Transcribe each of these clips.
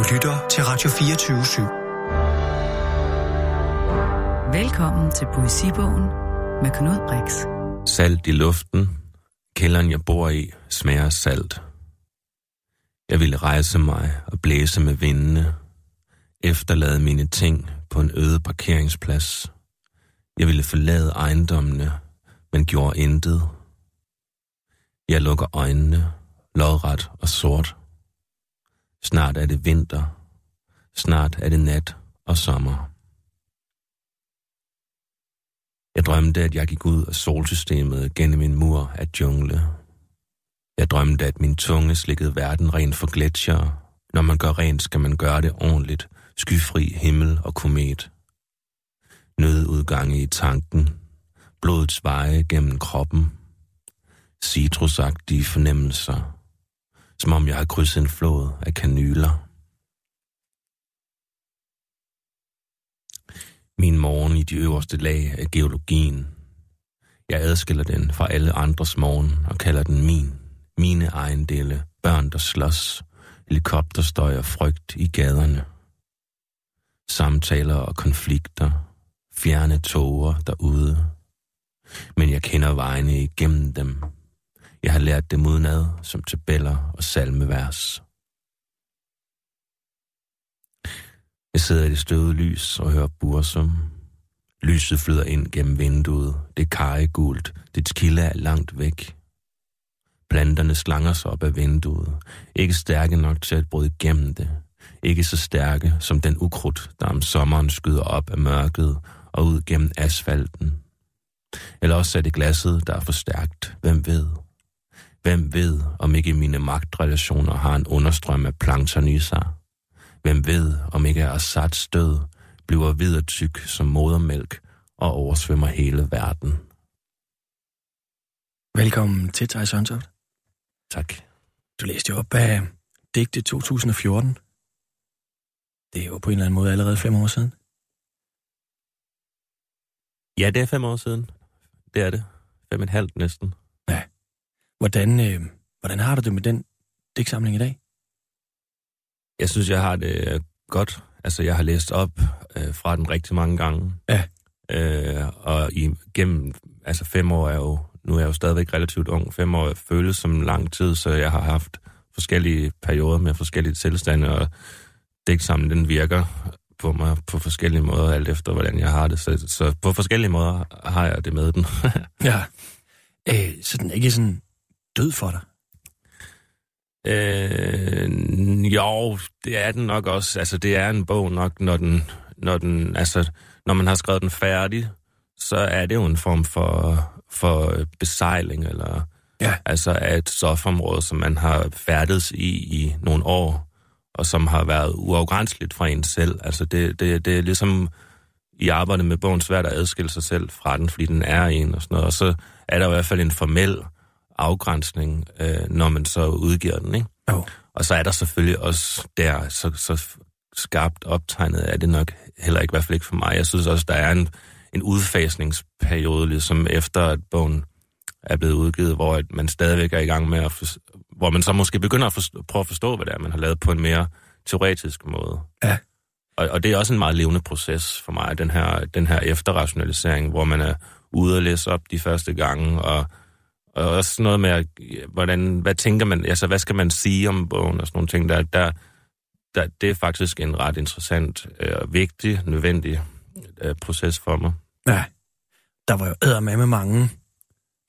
Du lytter til Radio 24 /7. Velkommen til Poesibogen med Knud Brix. Salt i luften. Kælderen, jeg bor i, smager salt. Jeg ville rejse mig og blæse med vindene. Efterlade mine ting på en øde parkeringsplads. Jeg ville forlade ejendommene, men gjorde intet. Jeg lukker øjnene, lodret og sort. Snart er det vinter. Snart er det nat og sommer. Jeg drømte, at jeg gik ud af solsystemet gennem en mur af jungle. Jeg drømte, at min tunge slikkede verden ren for gletsjer. Når man gør rent, skal man gøre det ordentligt. Skyfri himmel og komet. Nødudgange i tanken. Blodets veje gennem kroppen. Citrusagtige fornemmelser. Som om jeg har krydset en flod af kanyler. Min morgen i de øverste lag af geologien. Jeg adskiller den fra alle andres morgen og kalder den min. Mine ejendele, børn der slås, helikopterstøj og frygt i gaderne. Samtaler og konflikter, fjerne tåger derude. Men jeg kender vejene igennem dem. Jeg har lært dem udenad som tabeller og salmevers. Jeg sidder i det støvede lys og hører bursum. Lyset flyder ind gennem vinduet. Det er karregult. Dets kilde er langt væk. Planterne slanger sig op af vinduet. Ikke stærke nok til at bryde igennem det. Ikke så stærke som den ukrudt, der om sommeren skyder op af mørket og ud gennem asfalten. Eller også er det glasset, der er for stærkt. Hvem ved? Hvem ved, om ikke mine magtrelationer har en understrøm af plankton i sig? Hvem ved, om ikke Assads død bliver og tyk som modermælk og oversvømmer hele verden? Velkommen til, Thijs Sønsoft. Tak. Du læste jo op af digte 2014. Det er jo på en eller anden måde allerede fem år siden. Ja, det er fem år siden. Det er det. Fem og et halvt næsten. Hvordan, øh, hvordan har du det med den digtsamling i dag? Jeg synes, jeg har det godt. Altså, jeg har læst op øh, fra den rigtig mange gange. Ja. Øh, og igennem, altså fem år er jo, nu er jeg jo stadigvæk relativt ung, fem år føles som lang tid, så jeg har haft forskellige perioder med forskellige tilstande, og digtsamlen, den virker på mig på forskellige måder, alt efter hvordan jeg har det. Så, så på forskellige måder har jeg det med den. ja. Øh, så den er ikke sådan død for dig? Øh, jo, det er den nok også. Altså, det er en bog nok, når den, når den, altså, når man har skrevet den færdig, så er det jo en form for, for besejling, eller ja. altså af et stofområde, som man har færdedes i i nogle år, og som har været uafgrænseligt fra en selv. Altså, det, det, det er ligesom i arbejdet med bogen svært at adskille sig selv fra den, fordi den er en og sådan noget. Og så er der i hvert fald en formel afgrænsning, øh, når man så udgiver den, ikke? Jo. Og så er der selvfølgelig også der, så, så skarpt optegnet er det nok heller ikke, i hvert fald ikke for mig. Jeg synes også, der er en, en udfasningsperiode, ligesom efter at bogen er blevet udgivet, hvor man stadigvæk er i gang med at, for, hvor man så måske begynder at forstå, prøve at forstå, hvad det er, man har lavet på en mere teoretisk måde. Ja. Og, og det er også en meget levende proces for mig, den her, den her efterrationalisering, hvor man er ude at læse op de første gange, og og også noget med, hvordan, hvad tænker man, altså hvad skal man sige om bogen og sådan nogle ting, der, der, der det er faktisk en ret interessant øh, og øh, vigtig, nødvendig øh, proces for mig. Ja, der var jo æder med med mange,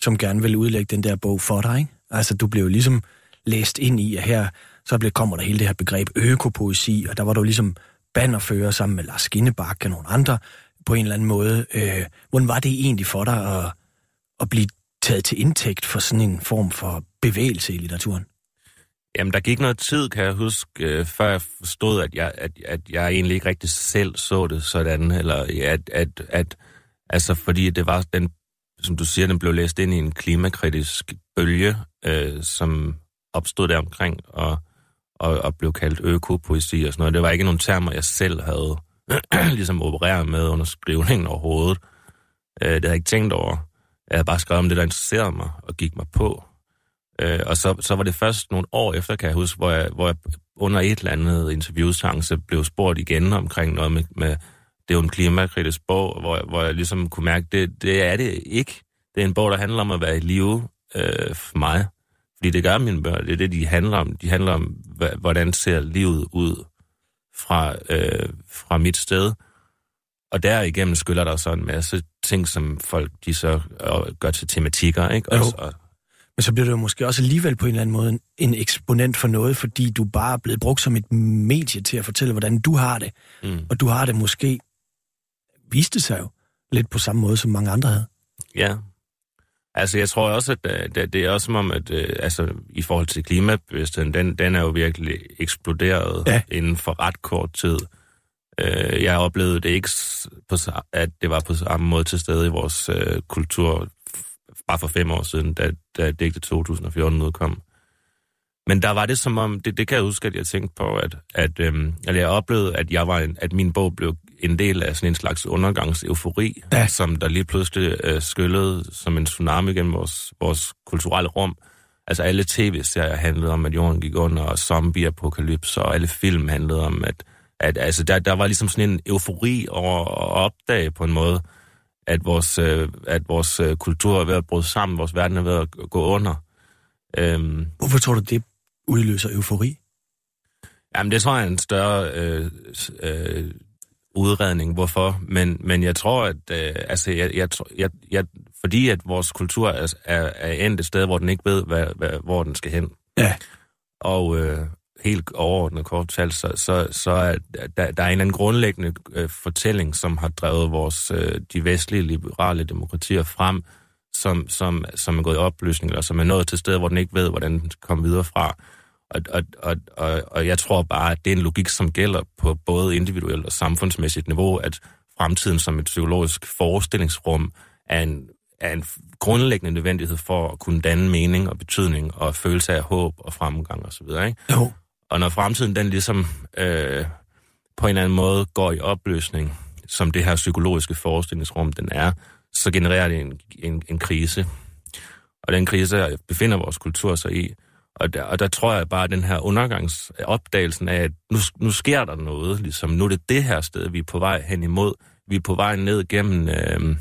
som gerne ville udlægge den der bog for dig, ikke? Altså, du blev jo ligesom læst ind i, at her så blev, kommer der hele det her begreb økopoesi, og der var du ligesom bannerfører sammen med Lars Skinnebakke og nogle andre på en eller anden måde. Øh, hvordan var det egentlig for dig at, at blive taget til indtægt for sådan en form for bevægelse i litteraturen? Jamen, der gik noget tid, kan jeg huske, øh, før jeg forstod, at jeg, at, at jeg egentlig ikke rigtig selv så det sådan, eller at, at, at altså fordi det var den, som du siger, den blev læst ind i en klimakritisk bølge, øh, som opstod der omkring, og, og, og blev kaldt økopoesi og sådan noget. Det var ikke nogle termer, jeg selv havde ligesom opereret med under skrivningen overhovedet. Øh, det havde jeg ikke tænkt over. Jeg havde bare skrevet om det, der interesserede mig, og gik mig på. Øh, og så, så var det først nogle år efter, kan jeg huske, hvor jeg, hvor jeg under et eller andet interviewchance blev spurgt igen omkring noget med, med det er jo en klimakritisk bog, hvor, hvor jeg ligesom kunne mærke, det, det er det ikke. Det er en bog, der handler om at være i live øh, for mig. Fordi det gør mine børn, det er det, de handler om. De handler om, hvordan ser livet ud fra, øh, fra mit sted. Og derigennem skyller der så en masse ting, som folk de så øh, gør til tematikker, ikke? Også, og, Men så bliver du måske også alligevel på en eller anden måde en eksponent for noget, fordi du bare er blevet brugt som et medie til at fortælle, hvordan du har det. mm, Og du har det måske, viste sig jo, lidt på samme måde, som mange andre havde. ja. Altså, jeg tror også, at øh, det, det er også som om, at øh, altså, i forhold til klimabevidstheden, den, den er jo virkelig eksploderet Ja. inden for ret kort tid. Øh, jeg oplevede det ikke, på, at det var på samme måde til stede i vores øh, kultur bare for fem år siden, da, da digtet 2014 udkom. Men der var det som om, det, det kan jeg huske, at jeg tænkte på, at, at, øhm, at jeg oplevede, at, jeg var en, at min bog blev en del af sådan en slags undergangseufori, Ja. som der lige pludselig øh, skyllede som en tsunami gennem vores, vores kulturelle rum. Altså alle tv-serier handlede om, at jorden gik under, og zombie-apokalypse, og alle film handlede om, at, at altså, der, der var ligesom sådan en eufori over at opdage på en måde, at vores, øh, at vores øh, kultur er ved at bryde sammen, vores verden er ved at gå under. Øhm, Hvorfor tror du, det udløser eufori? Jamen, det tror jeg er en større øh, øh, udredning, hvorfor. Men, men jeg tror, at øh, altså, jeg, jeg, jeg, jeg, fordi at vores kultur er, er, er endt et sted, hvor den ikke ved, hvad, hvad, hvor den skal hen. Ja. Og øh, helt overordnet kort talt, så, så, så er der, der er en eller anden grundlæggende øh, fortælling, som har drevet vores, øh, de vestlige liberale demokratier frem, som, som, som er gået i opløsning, eller som er nået til steder, hvor den ikke ved, hvordan den skal komme videre fra. Og, og, og, og, og jeg tror bare, at det er en logik, som gælder på både individuelt og samfundsmæssigt niveau, at fremtiden som et psykologisk forestillingsrum er en, er en grundlæggende nødvendighed for at kunne danne mening og betydning og følelse af håb og fremgang osv. Ikke? Jo. Og når fremtiden den ligesom øh, på en eller anden måde går i opløsning, som det her psykologiske forestillingsrum den er, så genererer det en, en, en krise. Og den krise befinder vores kultur sig i. Og der, og der tror jeg bare, at den her undergangsopdagelsen af, at nu, nu sker der noget, ligesom nu er det det her sted, vi er på vej hen imod. Vi er på vej ned gennem, øh,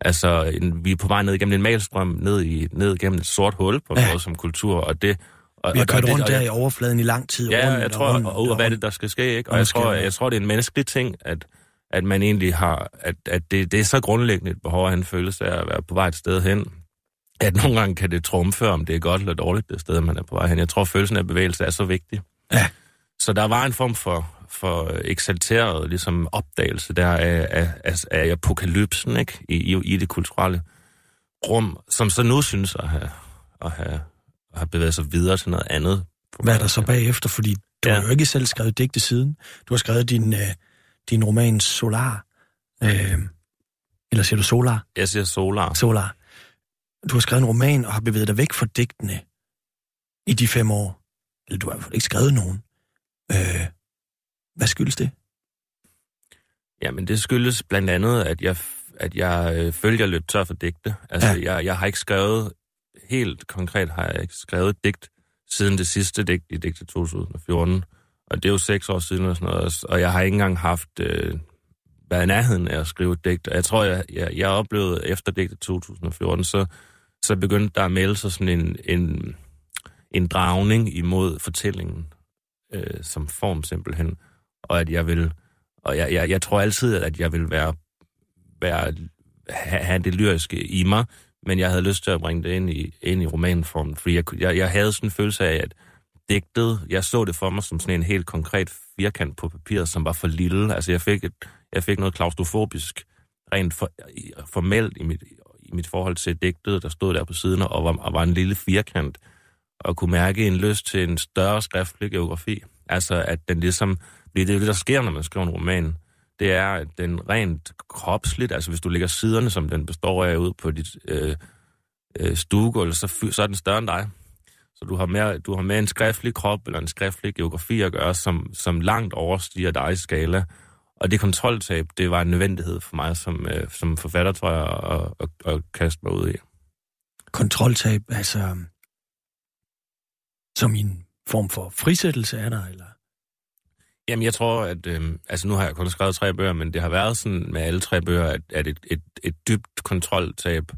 altså en, vi er på vej ned gennem en malstrøm, ned, i, ned gennem et sort hul på en Ja. som kultur, og det... Og, Vi har og- kørt og rundt og der i overfladen i lang tid. Ja, rundt jeg tror, rundt og, og hvad er det, der skal ske, ikke? Og jeg tror, jeg tror, det er en menneskelig ting, at, at man egentlig har, at, at det, det er så grundlæggende et behov at have en følelse af at være på vej et sted hen, at nogle gange kan det trumfe, om det er godt eller dårligt, det sted, man er på vej hen. Jeg tror, følelsen af bevægelse er så vigtig. Ja. Så der var en form for, for eksalteret ligesom, opdagelse der af, af, af, af apokalypsen ikke? I, i, i det kulturelle rum, som så nu synes at have, at have, at have bevæget sig videre til noget andet. Hvad er der så bagefter? Fordi du Ja. har jo ikke selv skrevet digte siden. Du har skrevet din, øh, din roman Solar. Øh, eller siger du Solar? Jeg siger solar. Solar. Du har skrevet en roman og har bevæget dig væk fra digtene i de fem år. Eller du har ikke skrevet nogen. Øh, hvad skyldes det? Jamen, det skyldes blandt andet, at jeg, at jeg øh, jeg løb tør for digte. Altså, ja. jeg, jeg har ikke skrevet, helt konkret har jeg ikke skrevet digt siden det sidste digt i digte 2014. Og det er jo seks år siden og sådan noget. Og jeg har ikke engang haft øh, været i nærheden af at skrive et digt. Og jeg tror, jeg, jeg, jeg oplevede efter digtet 2014, så, så begyndte der at melde sig sådan en, en, en dragning imod fortællingen øh, som form simpelthen. Og at jeg vil og jeg, jeg, jeg tror altid, at jeg vil være, være have, have det lyriske i mig, men jeg havde lyst til at bringe det ind i, ind i romanformen, fordi jeg, jeg, jeg havde sådan en følelse af, at digtet, jeg så det for mig som sådan en helt konkret firkant på papiret, som var for lille. Altså jeg fik, et, jeg fik noget klaustrofobisk, rent for, formelt i mit, i mit forhold til digtet, der stod der på siden og var, og var en lille firkant, og kunne mærke en lyst til en større skriftlig geografi. Altså at den ligesom, det er det, der sker, når man skriver en roman, det er, den rent kropsligt, altså hvis du lægger siderne, som den består af, ud på dit øh, øh, stuegulv, så, så er den større end dig. Så du har, mere, du har mere en skriftlig krop eller en skriftlig geografi at gøre, som, som langt overstiger dig i skala. Og det kontroltab, det var en nødvendighed for mig som, øh, som forfatter, tror jeg, at, at, at kaste mig ud i. Kontroltab, altså... Som en form for frisættelse er der, eller? Jamen, jeg tror, at... Øh, altså, nu har jeg kun skrevet tre bøger, men det har været sådan med alle tre bøger, at, at et, et, et dybt kontroltab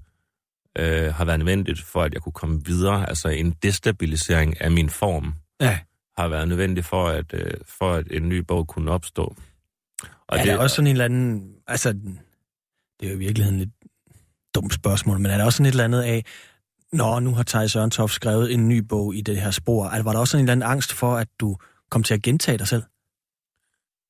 øh, har været nødvendigt for, at jeg kunne komme videre. Altså, en destabilisering af min form Ja. har været nødvendig for, at, øh, for at en ny bog kunne opstå. Og er det, der også sådan en eller anden... Altså, det er jo i virkeligheden et dumt spørgsmål, men er der også sådan et eller andet af, når nu har Thijs Sørentoft skrevet en ny bog i det her spor, er, var der også sådan en eller anden angst for, at du kom til at gentage dig selv?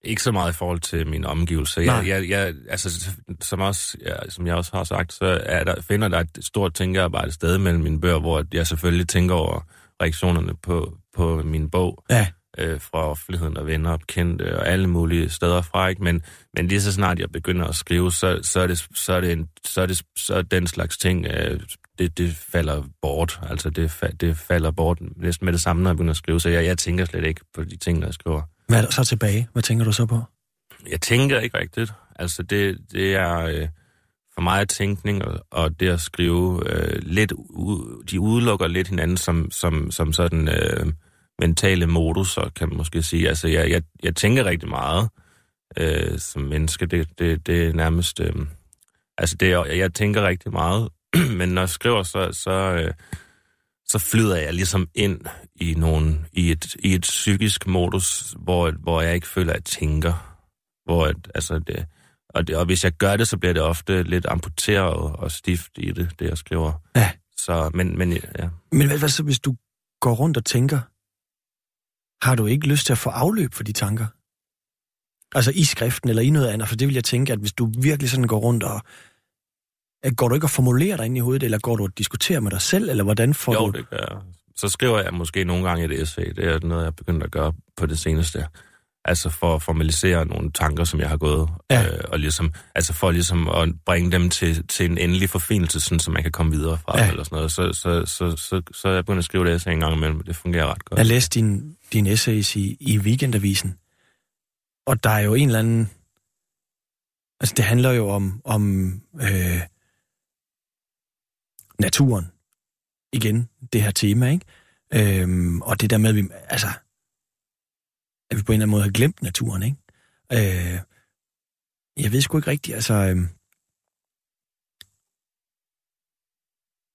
Ikke så meget i forhold til min omgivelser. Nej. Jeg, jeg, jeg, altså, som, også, ja, som jeg også har sagt, så er der, finder der et stort tænkearbejde sted mellem mine bøger, hvor jeg selvfølgelig tænker over reaktionerne på, på min bog. Ja. øh, fra offentligheden og venner og bekendte og alle mulige steder fra, ikke? Men, men lige så snart jeg begynder at skrive, så, så, er, det, så, er, det en, så, er, det, så er den slags ting, øh, det, det falder bort. Altså, det, det falder bort næsten med det samme, når jeg begynder at skrive, så jeg, jeg tænker slet ikke på de ting, når jeg skriver. Hvad er der så tilbage? Hvad tænker du så på? Jeg tænker ikke rigtigt. Altså, det, det er øh, for mig tænkning og, og det at skrive øh, lidt, u, de udelukker lidt hinanden som, som, som sådan øh, mentale modus, kan man måske sige. Altså, jeg, jeg, jeg tænker rigtig meget øh, som menneske. Det, det, det er nærmest... Øh, altså, det jeg, jeg tænker rigtig meget, men når jeg skriver, så, så, øh, så flyder jeg ligesom ind i, nogen, i, et, i et psykisk modus, hvor, hvor jeg ikke føler, at jeg tænker. Hvor, at, altså det, og, det, og hvis jeg gør det, så bliver det ofte lidt amputeret og stift i det, det jeg skriver. Ja. Så, men, men ja. Men hvad, hvad så, hvis du går rundt og tænker, har du ikke lyst til at få afløb for de tanker? Altså i skriften eller i noget andet, for det vil jeg tænke, at hvis du virkelig sådan går rundt og... at Går du ikke og formulerer dig ind i hovedet, eller går du og diskuterer med dig selv, eller hvordan får Jo, du... det gør jeg. Så skriver jeg måske nogle gange et essay. Det er noget, jeg er begyndt at gøre på det seneste. Altså for at formalisere nogle tanker, som jeg har gået. Ja. Øh, og ligesom, altså for ligesom at bringe dem til, til en endelig forfinelse, sådan, så man kan komme videre fra. Ja. Eller sådan noget. Så, så, så, så, så er jeg begyndt at skrive et essay en gang imellem. Det fungerer ret godt. Jeg læste din, din essays i, i Weekendavisen, og der er jo en eller anden... Altså, det handler jo om, om øh, naturen. Igen, det her tema, ikke? Øhm, og det der med, at vi, altså, at vi på en eller anden måde har glemt naturen, ikke? Øh, jeg ved sgu ikke rigtigt, altså... Øh,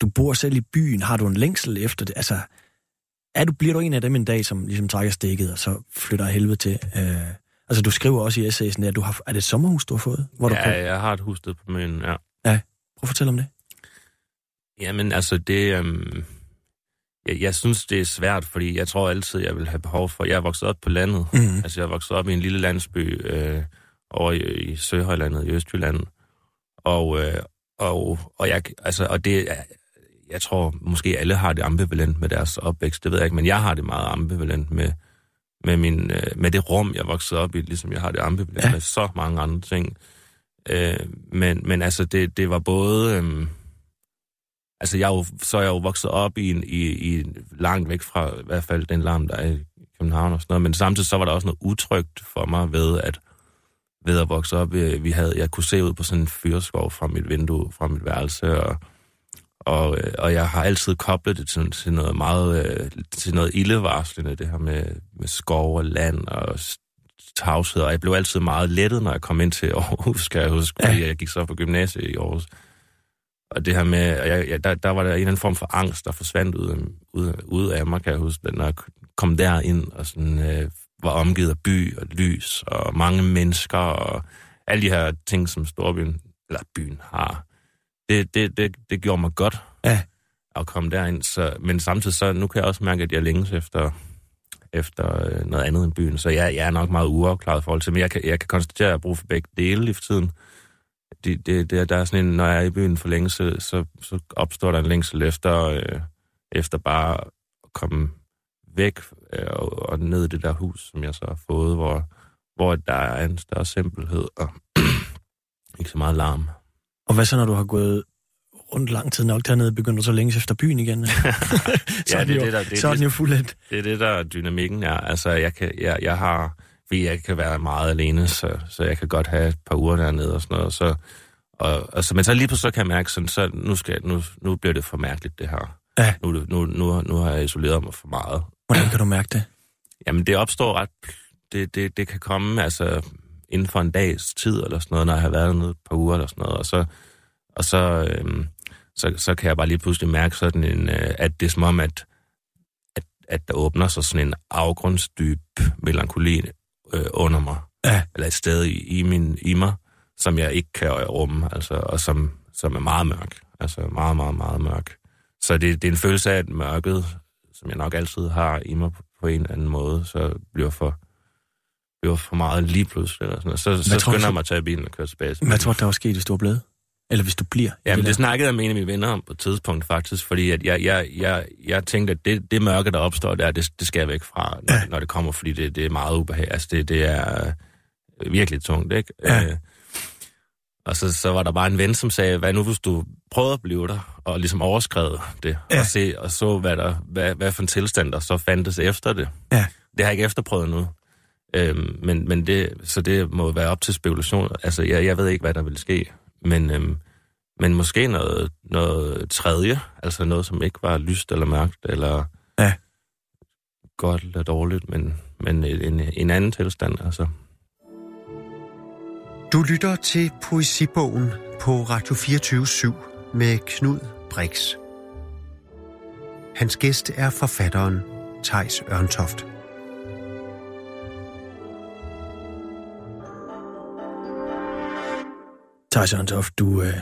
du bor selv i byen, har du en længsel efter det? Altså, er du, bliver du en af dem en dag, som ligesom trækker stikket, og så flytter helvede til? Øh, altså, du skriver også i essaysen, at du har, er det et sommerhus, du har fået? Hvor du Ja, på, jeg har et hus på Møn, ja. prøv at fortælle om det. Jamen, altså det... Øhm, jeg, jeg synes, det er svært, fordi jeg tror altid, jeg vil have behov for... Jeg er vokset op på landet. Mm. Altså, jeg er vokset op i en lille landsby øh, over i, i Søhøjlandet i Østjylland. Og, øh, og, og, jeg, altså, og det er- jeg tror måske alle har det ambivalent med deres opvækst, det ved jeg ikke, men jeg har det meget ambivalent med, med, min, øh, med det rum, jeg voksede op i, ligesom jeg har det ambivalent ja. med så mange andre ting. Øh, men, men altså, det, det var både... Øh, altså, jeg er jo, så er jeg jo vokset op i, en, i, i langt væk fra i hvert fald den larm, der er i København og sådan noget, men samtidig så var der også noget utrygt for mig ved, at ved at vokse op, vi havde, jeg kunne se ud på sådan en fyrskov fra mit vindue, fra mit værelse, og, og, øh, og jeg har altid koblet det til, til noget meget, øh, til noget ildevarslende, det her med, med skov og land og tavshed, og jeg blev altid meget lettet, når jeg kom ind til Aarhus, kan jeg huske, fordi jeg gik så på gymnasiet i Aarhus. Og det her med, og jeg, jeg, der, der var der en eller anden form for angst, der forsvandt ud, af- ud, ud af mig, kan jeg huske, når jeg kom derind og sådan, øh, var omgivet af by og lys og mange mennesker og alle de her ting, som storbyen, eller byen har. Det, det, det, det gjorde mig godt Ja. at komme derind. Så, men samtidig så, nu kan jeg også mærke, at jeg længes efter, efter øh, noget andet end byen. Så jeg, jeg er nok meget uafklaret i forhold til, men jeg kan, jeg kan konstatere, at jeg har brug for begge dele for tiden. Det, det, det, der er sådan en, når jeg er i byen for længe, så, så, så opstår der en længsel efter, øh, efter bare at komme væk øh, og, og ned i det der hus, som jeg så har fået, hvor, hvor der er en større simpelhed og ikke så meget larm. Og hvad så, når du har gået rundt lang tid nok dernede, begynder du så længes efter byen igen? så Ja, er det er jo, det, der- det så er det- den jo fuldendt. Det er det, der er dynamikken er. Altså, jeg, kan, jeg, jeg har... Fordi jeg kan være meget alene, så, så jeg kan godt have et par uger dernede og sådan noget. Så, og, og så, men så lige pludselig så kan jeg mærke, sådan, så nu, skal, jeg- nu, nu bliver det for mærkeligt, det her. Ja. Nu, nu, nu, nu har jeg isoleret mig for meget. Hvordan kan du mærke det? Jamen, det opstår ret... Det, det, det kan komme, altså, inden for en dags tid, eller sådan noget, når jeg har været nede et par uger, eller sådan noget, og så, og så, øhm, så, så kan jeg bare lige pludselig mærke sådan en, øh, at det er som om, at, at, at der åbner sig sådan en afgrundsdyb melankoli øh, under mig. Ja. Eller et sted i, i, min, i mig, som jeg ikke kan rumme, altså, og som, som er meget mørk. Altså meget, meget, meget mørk. Så det, det er en følelse af, at mørket, som jeg nok altid har i mig på, på en eller anden måde, så bliver for, bliver for meget lige pludselig. Eller sådan noget. Så, så skynder jeg mig at tage bilen og køre tilbage. Hvad tror du, der var sket, var blevet? Eller hvis du bliver? i Jamen, det snakkede jeg med en af mine venner om på et tidspunkt faktisk, fordi at jeg, jeg, jeg, jeg tænkte, at det, det mørke, der opstår der, det, det skal jeg væk fra, når, Ja. ja. når det kommer, fordi det, det er meget ubehageligt. Altså, det, det er øh, virkelig tungt, ikke? Ja. Øh, og så, så var der bare en ven, som sagde, hvad nu hvis du prøvede at blive der, og ligesom overskrevet det, Ja. og, se, og så, hvad, der, hvad, hvad for en tilstand, der så fandtes efter det. Ja. Det har jeg ikke efterprøvet nu. Øhm, men, men det, så det må være op til spekulation. Altså, jeg, jeg ved ikke, hvad der vil ske. Men, øhm, men måske noget, noget tredje, altså noget, som ikke var lyst eller mørkt, eller Ja. godt eller dårligt, men, men en, en anden tilstand, altså. Du lytter til Poesibogen på Radio 24 med Knud Brix. Hans gæst er forfatteren Tejs Ørntoft. Thijs Ørntoft, du... Øh,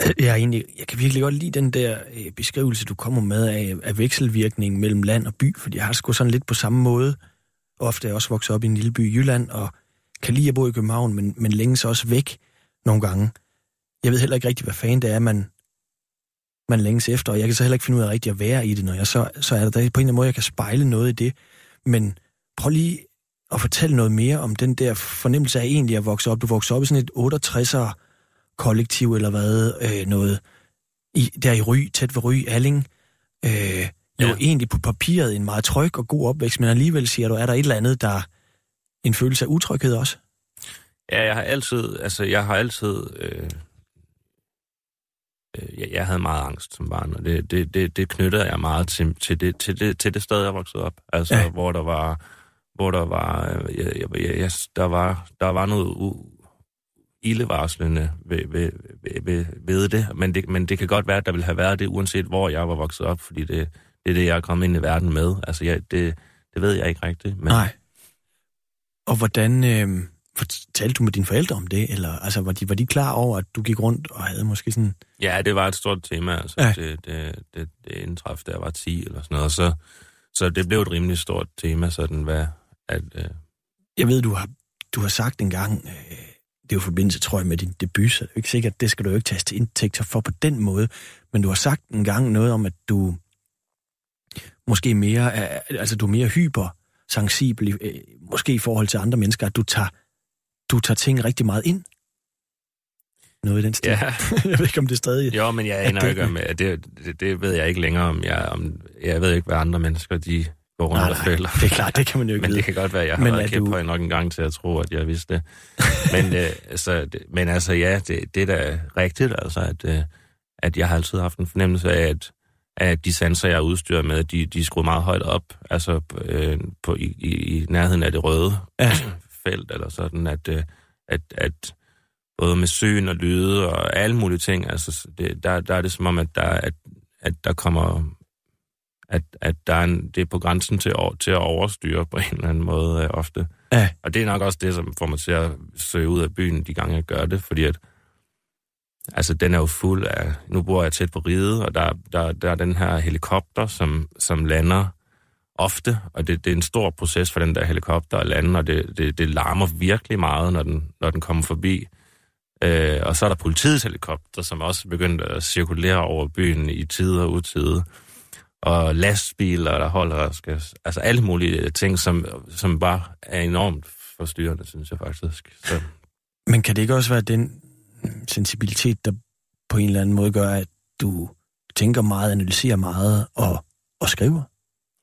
jeg, er egentlig, jeg kan virkelig godt lide den der øh, beskrivelse, du kommer med af, af vekselvirkningen mellem land og by, fordi jeg har sgu sådan lidt på samme måde. Ofte er jeg også vokset op i en lille by i Jylland, og kan lide at bo i København, men, men længes også væk nogle gange. Jeg ved heller ikke rigtig, hvad fanden det er, man, man længes efter, og jeg kan så heller ikke finde ud af rigtig at være i det, når jeg så, så er der, der på en eller anden måde, jeg kan spejle noget i det. Men prøv lige at fortælle noget mere om den der fornemmelse af egentlig at vokse op. Du voksede op i sådan et 68'er kollektiv eller hvad, øh, noget i, der i Ry, tæt ved Ry, Alling. Øh, jo Ja. egentlig på papiret en meget tryg og god opvækst, men alligevel siger du, er der et eller andet, der en følelse af utryghed også? Ja, jeg har altid, altså jeg har altid, øh, øh, jeg, jeg havde meget angst som barn, og det, det, det, det knyttede jeg meget til, til, det, til, det, til det sted, jeg voksede op. Altså, ja. hvor der var, hvor der var, øh, jeg, jeg, jeg, der var, der var noget u, ildevarslende ved, ved, ved, ved, ved det, men det, men det kan godt være, at der ville have været det, uanset hvor jeg var vokset op, fordi det, det er det, jeg er kommet ind i verden med. Altså, jeg, det, det ved jeg ikke rigtigt. Men, Nej. Og hvordan øh, fortalte du med dine forældre om det? Eller altså, var, de, var de klar over, at du gik rundt og havde måske sådan... Ja, det var et stort tema. Altså, Ja. ja. det, det, det, det indtraf, da jeg var 10 eller sådan noget. Så, så det blev et rimelig stort tema, sådan hvad... At, øh, Jeg ved, du har, du har sagt engang, øh, det er jo forbindelse, tror jeg, med din debut, så det er jo ikke sikkert, det skal du jo ikke tages til indtægt for på den måde, men du har sagt engang noget om, at du måske mere er, altså du er mere hypersensibel, i- øh, måske i forhold til andre mennesker, at du tager, du tager ting rigtig meget ind. Noget i den stil. ja, jeg ved ikke, om det er stadig... jo, men jeg aner ikke om... Det, det, det ved jeg ikke længere om. Jeg, om jeg ved ikke, hvad andre mennesker, de går rundt Nej, og nej, føler. det er klart, det kan man jo ikke Men vide. det kan godt være, jeg har Men været du- på nok en gang til at tro, at jeg vidste det. Men, øh, altså, det, men altså, ja, det, det er da rigtigt, altså, at, øh, at jeg har altid haft en fornemmelse af, at, at de sanser, jeg er udstyret med, de, de er skruet meget højt op, altså øh, på, i, i, i nærheden af det røde Ja. felt, eller sådan, at, øh, at, at både med syn og lyde og alle mulige ting, altså, det, der, der er det som om, at der, at, at der kommer at, at der er en, det er på grænsen til, at- til at overstyre på en eller anden måde øh, ofte. Ja. Og det er nok også det, som får mig til at søge ud af byen, de gange jeg gør det, fordi at altså, den er jo fuld af... Nu bor jeg tæt på ride, og der, der, der er den her helikopter, som, som lander ofte, og det, det er en stor proces for den der helikopter at lande, og det, det, det larmer virkelig meget, når den, når den kommer forbi. Øh, og så er der politiets helikopter, som også er begyndt at cirkulere over byen i tid og utide og lastbiler, der holder og skal... Altså alle mulige ting, som, som bare er enormt forstyrrende, synes jeg faktisk. Så, Men kan det ikke også være den sensibilitet, der på en eller anden måde gør, at du tænker meget, analyserer meget og, og skriver?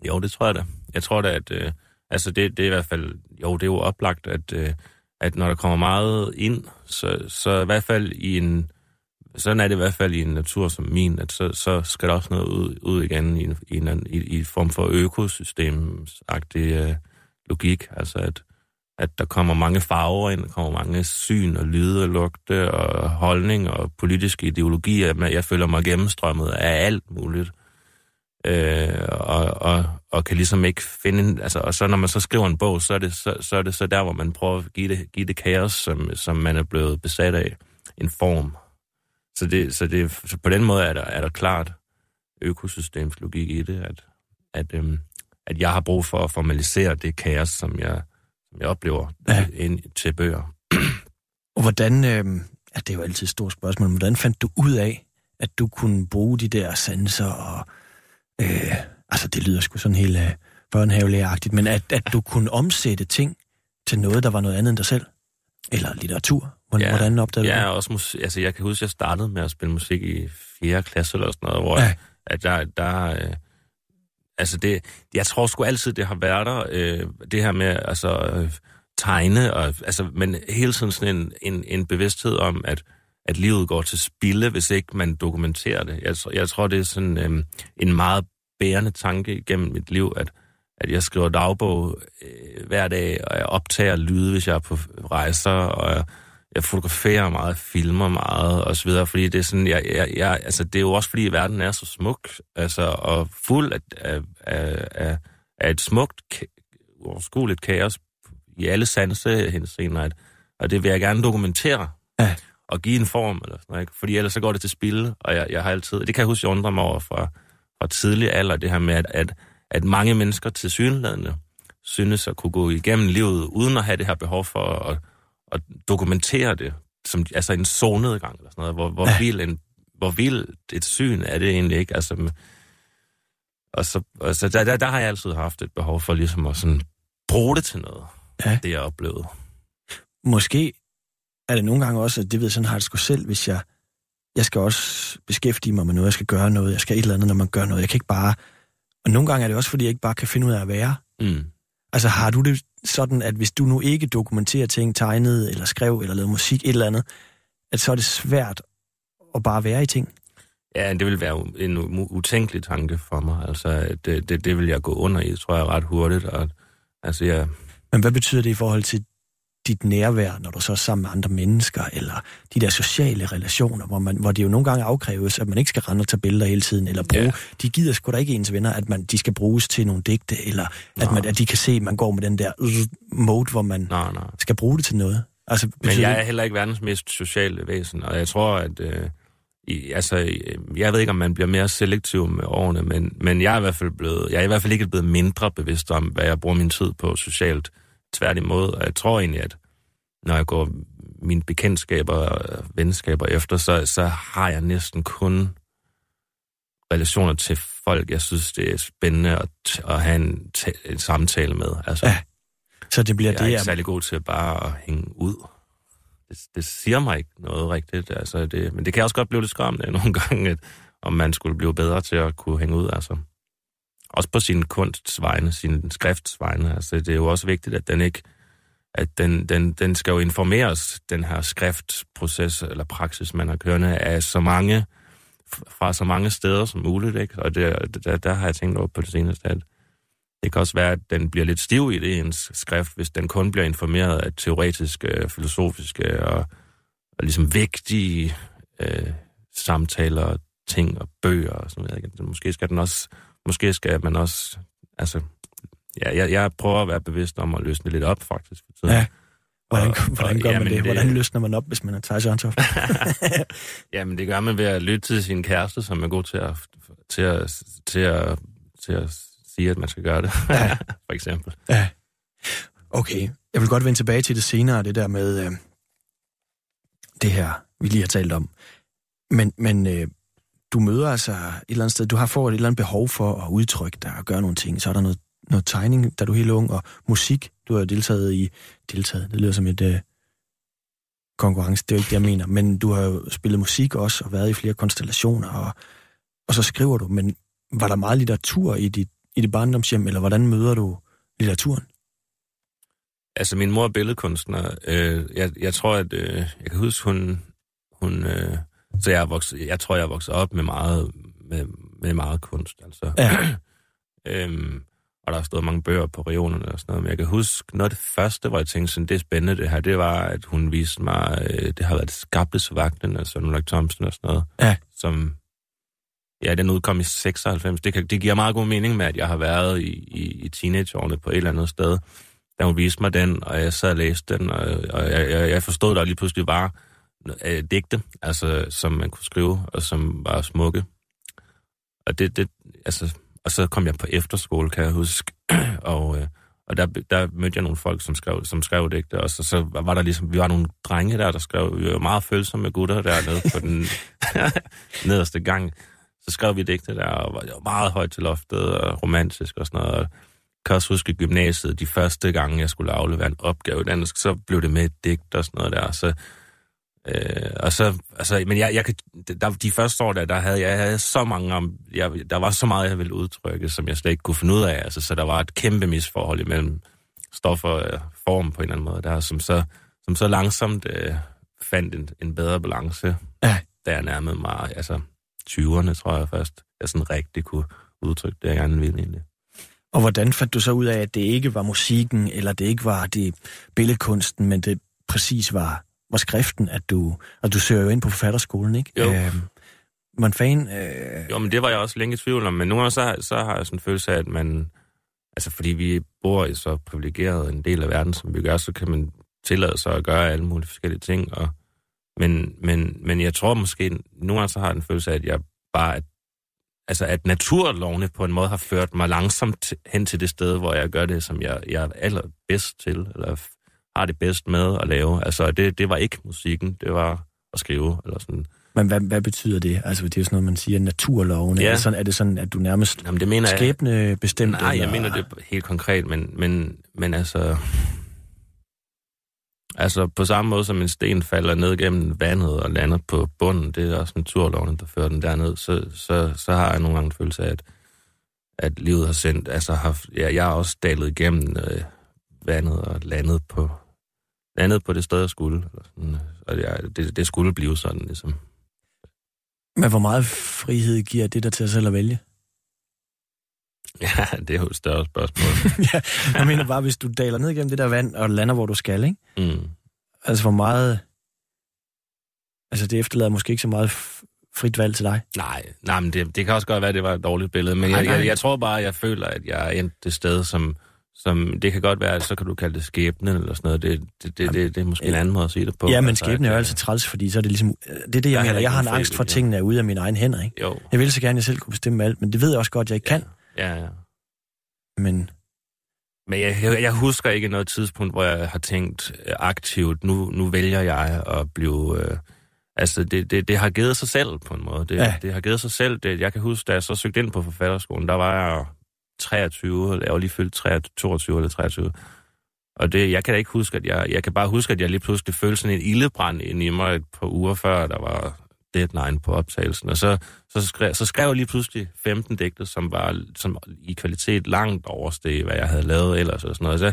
jo, det tror jeg da. Jeg tror da, at... Øh, altså det, det er i hvert fald... Jo, det er jo oplagt, at, øh, at når der kommer meget ind, så, så i hvert fald i en sådan er det i hvert fald i en natur som min, at så, så skal der også noget ud, ud igen i en, i, en, i, i form for økosystemsagtig øh, logik. Altså at, at der kommer mange farver ind, der kommer mange syn og lyde og lugte og holdning og politiske ideologier. Jeg føler mig gennemstrømmet af alt muligt. Øh, og, og, og kan ligesom ikke finde... Altså, og så når man så skriver en bog, så er det så, så, er det så der, hvor man prøver at give det, give det kaos, som, som man er blevet besat af, en form. Så, det, så, det, så på den måde er der, er der klart økosystemslogik i det, at, at, øhm, at jeg har brug for at formalisere det kaos, som jeg, som jeg oplever ja. ind til bøger. Og hvordan, øh, ja, det er jo altid et stort spørgsmål, men hvordan fandt du ud af, at du kunne bruge de der sanser og, øh, altså det lyder sgu sådan helt øh, børnehavelægeragtigt, men at, at du kunne omsætte ting til noget, der var noget andet end dig selv? Eller litteratur? Hvordan, ja, hvordan opdagede du det? også musik, altså jeg kan huske, at jeg startede med at spille musik i 4. klasse eller sådan noget, hvor ja. at der, der øh, altså det, jeg tror sgu altid, det har været der, øh, det her med, altså, øh, tegne, og, altså, men hele tiden sådan en, en, en bevidsthed om, at, at livet går til spilde, hvis ikke man dokumenterer det. Jeg, jeg tror, det er sådan øh, en meget bærende tanke gennem mit liv, at, at jeg skriver dagbog øh, hver dag, og jeg optager lyde, hvis jeg er på rejser, og jeg, jeg fotograferer meget, filmer meget og så videre, fordi det er sådan, jeg, jeg, jeg, altså det er jo også fordi verden er så smuk, altså og fuld af, af, af, af, et smukt, uoverskueligt kaos i alle sanse henseender, og det vil jeg gerne dokumentere. Ja. Og give en form, eller sådan ikke? fordi ellers så går det til spil, og jeg, jeg har altid, det kan jeg huske, jeg undrer mig over fra, fra tidlig alder, det her med, at, at, at mange mennesker til synlædende synes at kunne gå igennem livet, uden at have det her behov for at at dokumentere det, som, altså en zonedgang eller sådan noget, hvor, hvor, ja. vild en, hvor vild et syn er det egentlig ikke, altså, og så, og så der, der, der har jeg altid haft et behov for ligesom at sådan bruge det til noget, ja. det jeg oplevede. Måske er det nogle gange også, at det ved sådan har det sgu selv, hvis jeg, jeg skal også beskæftige mig med noget, jeg skal gøre noget, jeg skal et eller andet, når man gør noget. Jeg kan ikke bare... Og nogle gange er det også, fordi jeg ikke bare kan finde ud af at være. Mm. Altså har du det sådan, at hvis du nu ikke dokumenterer ting, tegnede eller skrev eller lavede musik, et eller andet, at så er det svært at bare være i ting? Ja, det vil være en utænkelig tanke for mig. Altså, det, det, det vil jeg gå under i, tror jeg, ret hurtigt. Og, altså, jeg... Men hvad betyder det i forhold til dit nærvær, når du så er sammen med andre mennesker, eller de der sociale relationer, hvor, man, hvor det jo nogle gange afkræves, at man ikke skal rende og tage billeder hele tiden, eller bruge, ja. de gider sgu da ikke ens venner, at man, de skal bruges til nogle digte, eller at, man, at de kan se, at man går med den der mode, hvor man nej, nej. skal bruge det til noget. Altså, Men jeg er heller ikke verdens mest sociale væsen, og jeg tror, at... Øh, i, altså, jeg ved ikke, om man bliver mere selektiv med årene, men, men jeg er i hvert fald blevet, jeg er i hvert fald ikke blevet mindre bevidst om, hvad jeg bruger min tid på socialt tværtimod. Og jeg tror egentlig, at når jeg går mine bekendtskaber og venskaber efter, så, så har jeg næsten kun relationer til folk, jeg synes, det er spændende at, at have en, en samtale med. Altså, ja. Så det bliver jeg det... Jeg er ikke særlig god til bare at hænge ud. Det, det siger mig ikke noget rigtigt. Altså det, men det kan også godt blive lidt skræmmende nogle gange, at, om man skulle blive bedre til at kunne hænge ud. Altså. Også på sin kunsts vegne, sin skrifts vegne. Altså, det er jo også vigtigt, at den ikke at den, den, den skal jo informeres, den her skriftproces eller praksis, man har kørende, af så mange, fra så mange steder som muligt. Ikke? Og det, der, der har jeg tænkt over på det seneste, at det kan også være, at den bliver lidt stiv i det ens skrift, hvis den kun bliver informeret af teoretiske, filosofiske og, og ligesom vigtige øh, samtaler, ting og bøger og sådan noget. Måske skal den også måske skal man også, altså, ja, jeg, jeg prøver at være bevidst om at løsne lidt op, faktisk. Så, ja. Hvordan, og, hvordan gør og, man det? det? Hvordan løsner man op, hvis man er Thijs Jørgentoft? jamen, det gør man ved at lytte til sin kæreste, som er god til at, til at, til at, til at sige, at man skal gøre det, ja. for eksempel. Ja. Okay, jeg vil godt vende tilbage til det senere, det der med øh, det her, vi lige har talt om. Men, men øh, du møder altså et eller andet sted, du har fået et eller andet behov for at udtrykke dig og gøre nogle ting. Så er der noget, noget tegning, da du er helt ung, og musik. Du har deltaget i... Deltaget, det lyder som et øh, konkurrence, det er jo ikke det, jeg mener. Men du har jo spillet musik også, og været i flere konstellationer, og, og så skriver du. Men var der meget litteratur i dit, i dit barndomshjem, eller hvordan møder du litteraturen? Altså, min mor er billedkunstner. Øh, jeg, jeg tror, at... Øh, jeg kan huske, hun... hun øh, så jeg, er vokset, jeg tror, jeg er vokset op med meget, med, med meget kunst. Altså. Ja. øhm, og der har stået mange bøger på regionerne og sådan noget. Men jeg kan huske, noget af det første, hvor jeg tænkte, sådan, det er spændende det her, det var, at hun viste mig, øh, det har været skabelsesvagten, altså Ulrik Thomsen og sådan noget. Ja. Som, ja, den udkom i 96. Det, kan, det giver meget god mening med, at jeg har været i, i, i teenageårene på et eller andet sted, da hun viste mig den, og jeg sad og læste den, og, og jeg, jeg, jeg forstod, der lige pludselig var øh, digte, altså, som man kunne skrive, og som var smukke. Og det, det altså, og så kom jeg på efterskole, kan jeg huske, og, øh, og der, der mødte jeg nogle folk, som skrev, som skrev digte, og så, så var der ligesom, vi var nogle drenge der, der skrev, vi var meget følsomme gutter dernede på den nederste gang. Så skrev vi digte der, og var, det var meget højt til loftet, og romantisk og sådan noget. Og jeg kan også huske i gymnasiet, de første gange, jeg skulle aflevere en opgave, den, så blev det med et digt og sådan noget der, så Øh, og så, altså, men jeg, jeg kan, der, de første år der, der havde jeg havde så mange om, jeg, der var så meget, jeg ville udtrykke, som jeg slet ikke kunne finde ud af. Altså, så der var et kæmpe misforhold imellem stof og øh, form på en eller anden måde, der, som så, som så langsomt øh, fandt en, en bedre balance, Ja. da jeg nærmede mig, altså 20'erne, tror jeg først, jeg sådan rigtig kunne udtrykke det, jeg gerne ville egentlig. Og hvordan fandt du så ud af, at det ikke var musikken, eller det ikke var det billedkunsten, men det præcis var, var skriften, at du... Og du søger jo ind på forfatterskolen, ikke? Jo. Øhm, man fan... Øh, Jo, men det var jeg også længe i tvivl om, men nogle gange så, så har jeg sådan en følelse af, at man, altså fordi vi bor i så privilegeret en del af verden, som vi gør, så kan man tillade sig at gøre alle mulige forskellige ting, og, men, men, men jeg tror måske, nogle gange så har jeg en følelse af, at jeg bare, at, altså at naturlovene på en måde har ført mig langsomt hen til det sted, hvor jeg gør det, som jeg, jeg er allerbedst til, eller har det bedst med at lave. Altså det, det var ikke musikken, det var at skrive, eller sådan. men hvad, hvad betyder det? Altså, det er jo sådan noget, man siger, naturloven. Ja. Er, det sådan, er det sådan, at du nærmest Jamen det mener skæbne bestemt? Nej, jeg mener det helt konkret, men, men, men altså... Altså på samme måde som en sten falder ned gennem vandet og lander på bunden, det er også naturloven, der fører den derned, så, så, så har jeg nogle gange en følelse af, at, at livet har sendt, altså har, ja, jeg har også dalet igennem øh, vandet og landet på, landet på det sted, jeg skulle. Sådan, og jeg, det, det skulle blive sådan, ligesom. Men hvor meget frihed giver det der til sig selv at vælge? Ja, det er jo et større spørgsmål. ja, jeg mener bare, hvis du daler ned igennem det der vand og lander, hvor du skal, ikke? Mm. Altså, hvor meget... Altså, det efterlader måske ikke så meget frit valg til dig. Nej, nej men det, det kan også godt være, at det var et dårligt billede, men Nej, jeg, nej. jeg, jeg tror bare, at jeg føler, at jeg er endt det sted, som, som det kan godt være, at så kan du kalde det skæbnen eller sådan noget. Det, det, det, det, det er måske en anden måde at sige det på. ja, men Altså, skæbne er jo øh, altid træls, fordi så er det ligesom... Det er det, jeg er mener. Jeg har en angst for, at tingene er ude af mine egne hænder, ikke? Jo, Jeg vil så gerne, at jeg selv kunne bestemme alt, men det ved jeg også godt, at jeg ikke kan. ja, ja. Men Men jeg, jeg, jeg husker ikke noget tidspunkt, hvor jeg har tænkt øh, aktivt, nu, nu vælger jeg at blive... Øh, altså, det, det, det har givet sig selv på en måde. Det, Ja. ja. det har givet sig selv. Det, jeg kan huske, da jeg så søgte ind på forfatterskolen, der var jeg 23, eller jeg var lige fyldt 23, 22 eller 23. Og det, jeg kan da ikke huske, at jeg... Jeg kan bare huske, at jeg lige pludselig følte sådan en ildebrand ind i mig et par uger før, der var deadline på optagelsen. Og så, så, skrev, så skrev jeg lige pludselig 15 digte, som var som i kvalitet langt oversteg, hvad jeg havde lavet ellers og sådan noget. Så,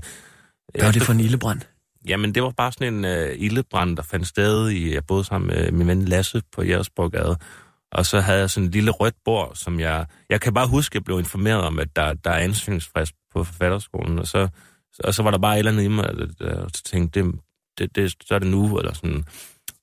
hvad var det for en ildebrand? Jamen, det var bare sådan en uh, ildebrand, der fandt sted i... Jeg boede sammen med min ven Lasse på Jægersborgade. Og så havde jeg sådan et lille rødt bord, som jeg... Jeg kan bare huske, at jeg blev informeret om, at der, der er ansøgningsfrist på forfatterskolen. Og så, og så var der bare et eller andet i mig, der, der tænkte, det, det, det, så er det nu, eller sådan...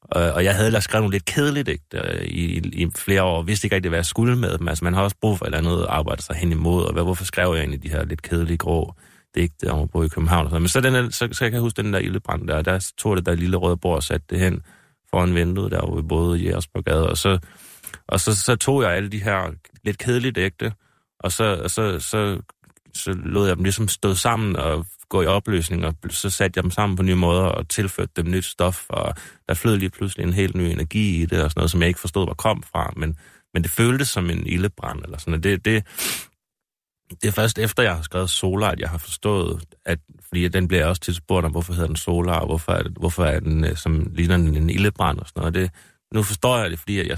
Og, og jeg havde ellers skrevet nogle lidt kedeligt digte i, i, i flere år, og vidste ikke rigtig, hvad jeg skulle med dem. Altså, man har også brug for et eller andet at arbejde sig hen imod, og hvad, hvorfor skrev jeg egentlig de her lidt kedelige, grå digte om at bo i København og sådan. Men så, den, der- så, så jeg kan huske den der ildebrand der, der tog det der lille røde bord og satte det hen foran vinduet der, hvor vi boede i Jægersborgade, og så, og så, så tog jeg alle de her lidt kedelige ægte, og så, og så, så, så lod jeg dem ligesom stå sammen og gå i opløsning, og så satte jeg dem sammen på nye måder og tilførte dem nyt stof, og der flød lige pludselig en helt ny energi i det, og sådan noget, som jeg ikke forstod, hvor kom fra, men, men det føltes som en ildebrand, eller sådan, noget. det, det, det er først efter, jeg har skrevet Solar, at jeg har forstået, at, fordi den bliver også tit spurgt om, hvorfor hedder den Solar, og hvorfor er, det, hvorfor er den, øh, som ligner den en ildebrand og sådan noget. Det, nu forstår jeg det, fordi jeg,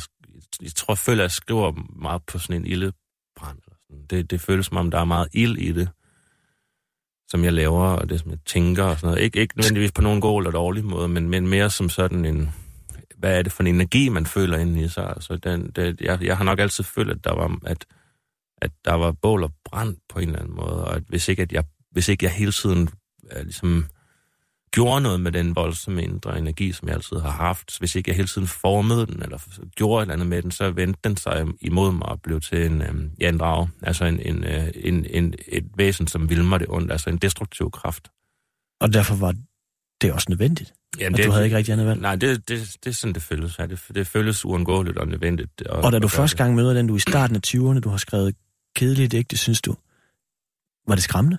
jeg tror, jeg føler, at jeg skriver meget på sådan en ildebrand. Eller sådan. Det, det føles som om, der er meget ild i det, som jeg laver, og det, som jeg tænker og sådan noget. Ikke, ikke nødvendigvis på nogen god eller dårlig måde, men, men mere som sådan en hvad er det for en energi, man føler inde i sig. Altså, den, det, jeg, jeg har nok altid følt, at der var, at, at der var bål og brand på en eller anden måde, og at hvis ikke, at jeg, hvis ikke jeg hele tiden er, ligesom gjorde noget med den voldsomme indre energi, som jeg altid har haft, hvis ikke jeg hele tiden formede den, eller gjorde et eller andet med den, så vendte den sig imod mig og blev til en, øh, ja, en drag. Altså en, en, øh, en, en, et væsen, som ville mig det ondt, altså en destruktiv kraft. Og derfor var det også nødvendigt? Jamen, og det, du havde ikke rigtig andet valg? Nej, det, det, det er sådan, det føles. Ja. Det, det føles uundgåeligt og nødvendigt. Og, og da du første gang møder den, du i starten af 20'erne, du har skrevet kedeligt digte, synes du, var det skræmmende?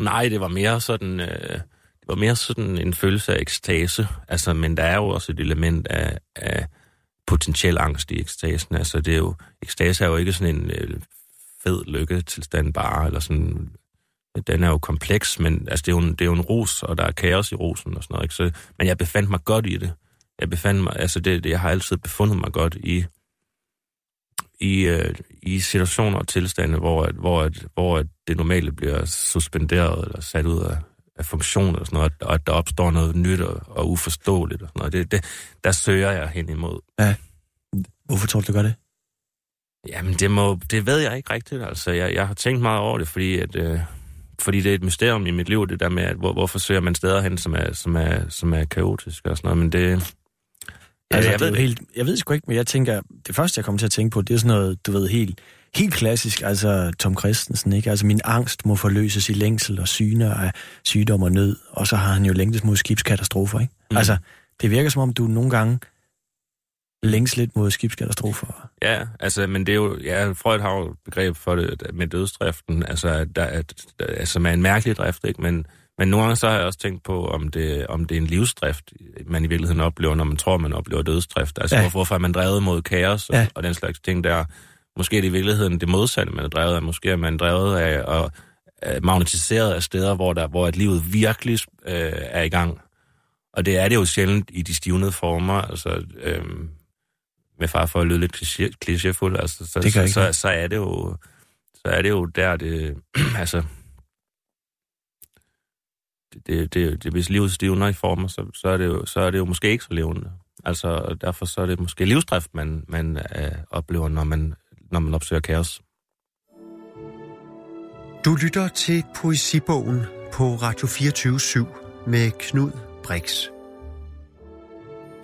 Nej, det var mere sådan... Øh, det var mere sådan en følelse af ekstase, altså, men der er jo også et element af, af potentiel angst i ekstasen. Altså, det er jo, ekstase er jo ikke sådan en øh, fed lykketilstand bare, eller sådan, den er jo kompleks, men altså, det, er jo en, det er jo en ros, og der er kaos i rosen og sådan noget. Ikke? Så, men jeg befandt mig godt i det. Jeg befandt mig, altså det, det jeg har altid befundet mig godt i, i, øh, i situationer og tilstande, hvor, hvor, hvor det normale bliver suspenderet eller sat ud af, af funktion og sådan noget, og at der opstår noget nyt og, og uforståeligt og sådan noget. Det, det, der søger jeg hen imod. Ja. Hvorfor tror du, du gør det? Jamen, det, må, det ved jeg ikke rigtigt. Altså, jeg, jeg har tænkt meget over det, fordi, at, øh, fordi det er et mysterium i mit liv, det der med, at, hvor, hvorfor søger man steder hen, som er, som er, som er kaotisk og sådan noget. Men det... Altså, jeg, ved, det helt, jeg ved sgu ikke, men jeg tænker, det første, jeg kommer til at tænke på, det er sådan noget, du ved, helt helt klassisk, altså Tom Christensen, ikke? Altså min angst må forløses i længsel og syne af sygdom og nød, og så har han jo længtes mod skibskatastrofer, ikke? Mm. Altså, det virker som om, du nogle gange længes lidt mod skibskatastrofer. Ja, altså, men det er jo, ja, Freud har jo begreb for det med dødsdriften, altså, der, at, der, altså med en mærkelig drift, ikke? Men, men nogle gange så har jeg også tænkt på, om det, om det er en livsdrift, man i virkeligheden oplever, når man tror, man oplever dødsdrift. Altså, ja. hvorfor er man drevet mod kaos og, ja. og den slags ting der. Måske er det i virkeligheden det modsatte, man er drevet af. Måske er man drevet af og magnetiseret af steder, hvor, der, hvor at livet virkelig øh, er i gang. Og det er det jo sjældent i de stivnede former, altså øh, med far for at lyde lidt klichéfuld, altså, så, så, så, så, er det jo så er det jo der, det, altså, det, det, det, det, hvis livet stivner i former, så, så, er det jo, så er det jo måske ikke så levende. Altså, derfor så er det måske livsdrift, man, man øh, oplever, når man når man opsøger kaos. Du lytter til Poesibogen på Radio 24 med Knud Brix.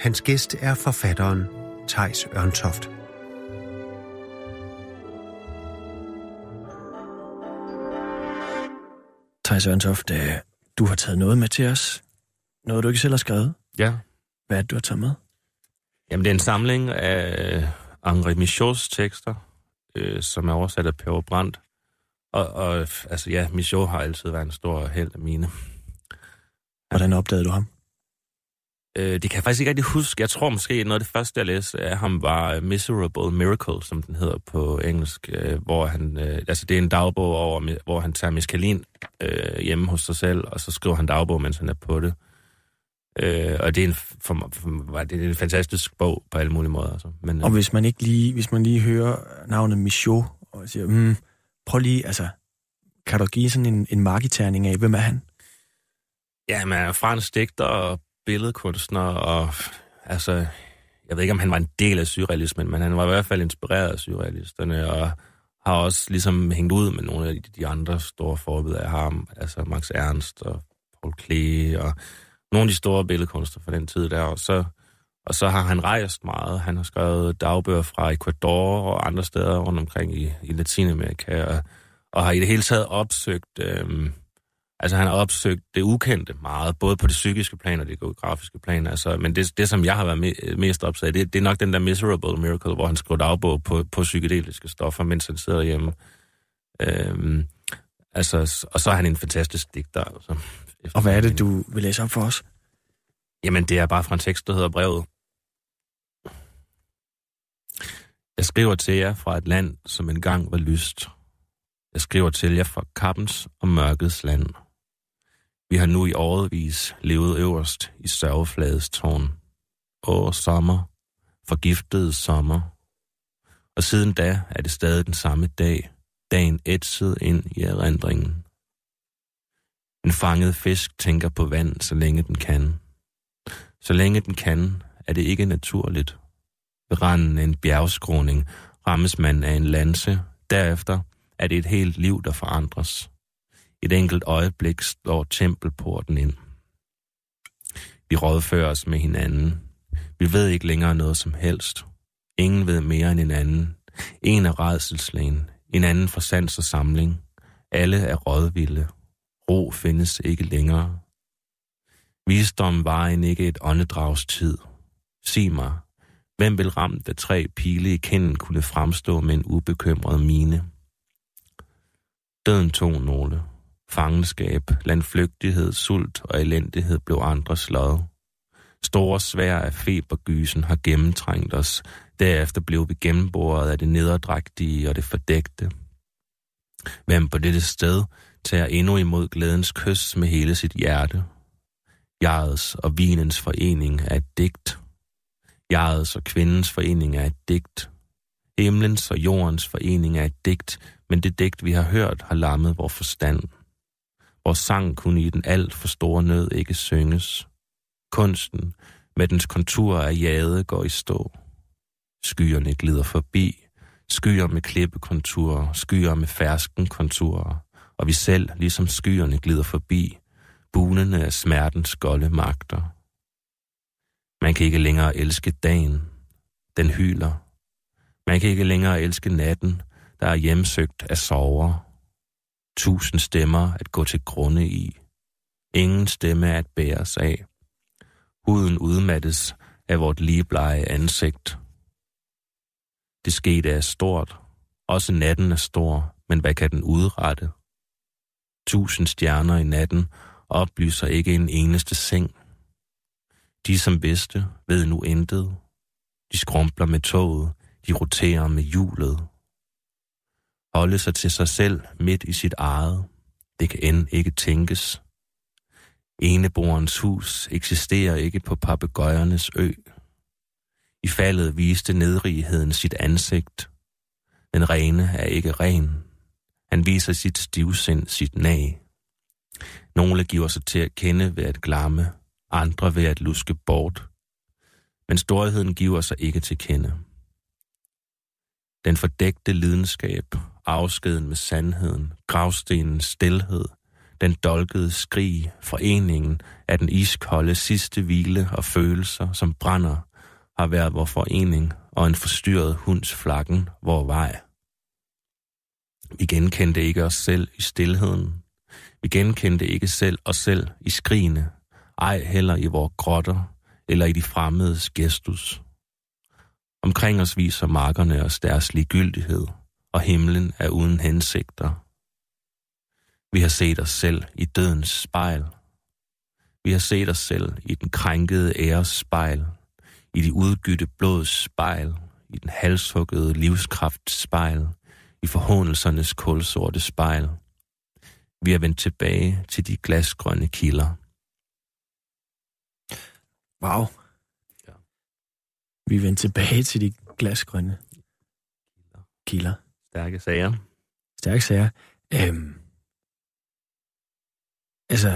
Hans gæst er forfatteren Tejs Ørntoft. Thijs Ørntoft, øh, du har taget noget med til os. Noget, du ikke selv har skrevet. Ja. Hvad er det, du har taget med? Jamen, det er en samling af Henri Michaud's tekster, øh, som er oversat af Per Brandt. Og, og altså ja, Michaud har altid været en stor held af mine. Hvordan opdagede du ham? Øh, det kan jeg faktisk ikke rigtig huske. Jeg tror måske, noget af det første, jeg læste af ham, var Miserable Miracle, som den hedder på engelsk, øh, hvor han, øh, altså det er en dagbog over, hvor han tager meskalin øh, hjemme hos sig selv, og så skriver han dagbog, mens han er på det. Øh, og det er, en, for, for, det er en fantastisk bog på alle mulige måder. Altså. Men, og øh, hvis man ikke lige, hvis man lige hører navnet Michaud, og siger, mm, prøv lige, altså, kan du give sådan en, en marketerning af, hvem er han? Ja, han er fransk digter og billedkunstner, og altså, jeg ved ikke, om han var en del af surrealismen, men han var i hvert fald inspireret af surrealisterne, og har også ligesom hængt ud med nogle af de andre store forbilleder af ham, altså Max Ernst og Paul Klee, og nogle af de store billedkunster fra den tid der, og så, og så har han rejst meget. Han har skrevet dagbøger fra Ecuador og andre steder rundt omkring i, i Latinamerika, og, og har i det hele taget opsøgt, øhm, altså han har opsøgt det ukendte meget, både på det psykiske plan og det geografiske plan, altså, men det, det som jeg har været me, mest opsat det, det er nok den der Miserable Miracle, hvor han skrev dagbog på, på psykedeliske stoffer, mens han sidder hjemme. Øhm, altså, og så er han en fantastisk digter, altså, og hvad er det, du vil læse op for os? Jamen, det er bare fra en tekst, der hedder Brevet. Jeg skriver til jer fra et land, som engang var lyst. Jeg skriver til jer fra kappens og mørkets land. Vi har nu i årevis levet øverst i sørgeflades tårn. Åh, sommer. Forgiftede sommer. Og siden da er det stadig den samme dag. Dagen ætset ind i erindringen. En fanget fisk tænker på vand, så længe den kan. Så længe den kan, er det ikke naturligt. Ved randen af en bjergskråning rammes man af en lanse. Derefter er det et helt liv, der forandres. Et enkelt øjeblik står tempelporten ind. Vi rådfører os med hinanden. Vi ved ikke længere noget som helst. Ingen ved mere end en anden. En er redselslægen, en anden for sans og samling. Alle er rådvilde. Ro findes ikke længere. Visdom var en ikke et åndedrags tid. Sig mig, hvem vil ramt af tre pile i kinden kunne fremstå med en ubekymret mine? Døden tog nogle. Fangenskab, landflygtighed, sult og elendighed blev andres lod. Store svær af febergysen har gennemtrængt os. Derefter blev vi gennemboret af det nederdragtige og det fordægte. Hvem på dette sted tager endnu imod glædens kys med hele sit hjerte. Jegets og vinens forening er et digt. Jegets og kvindens forening er et digt. Himlens og jordens forening er et digt, men det digt, vi har hørt, har lammet vores forstand. Vores sang kunne i den alt for store nød ikke synges. Kunsten med dens kontur af jade går i stå. Skyerne glider forbi, skyer med klippekonturer, skyer med fersken konturer, og vi selv, ligesom skyerne, glider forbi, bunende af smertens golde magter. Man kan ikke længere elske dagen. Den hyler. Man kan ikke længere elske natten, der er hjemsøgt af sover. Tusind stemmer at gå til grunde i. Ingen stemme at bære af. Huden udmattes af vort ligeblege ansigt. Det skete er stort. Også natten er stor, men hvad kan den udrette? Tusind stjerner i natten oplyser ikke en eneste seng. De, som vidste, ved nu intet. De skrumpler med toget, de roterer med hjulet. Holde sig til sig selv midt i sit eget. Det kan end ikke tænkes. Eneborens hus eksisterer ikke på papegøjernes ø. I faldet viste nedrigheden sit ansigt. Den rene er ikke ren. Han viser sit stivsind, sit nag. Nogle giver sig til at kende ved at glamme, andre ved at luske bort. Men storheden giver sig ikke til kende. Den fordægte lidenskab, afskeden med sandheden, gravstenens stilhed, den dolkede skrig, foreningen af den iskolde sidste hvile og følelser, som brænder, har været vor forening og en forstyrret hunds flakken, vor vej. Vi genkendte ikke os selv i stillheden. Vi genkendte ikke selv os selv i skrigene, ej heller i vores grotter eller i de fremmedes gestus. Omkring os viser markerne os deres ligegyldighed, og himlen er uden hensigter. Vi har set os selv i dødens spejl. Vi har set os selv i den krænkede æres spejl, i de udgytte blods spejl, i den halshuggede livskrafts spejl, i forhåndelsernes kulsorte spejl. Vi er vendt tilbage til de glasgrønne kilder. Wow. Ja. Vi er vendt tilbage til de glasgrønne kilder. Stærke sager. Stærke sager. Øhm, altså,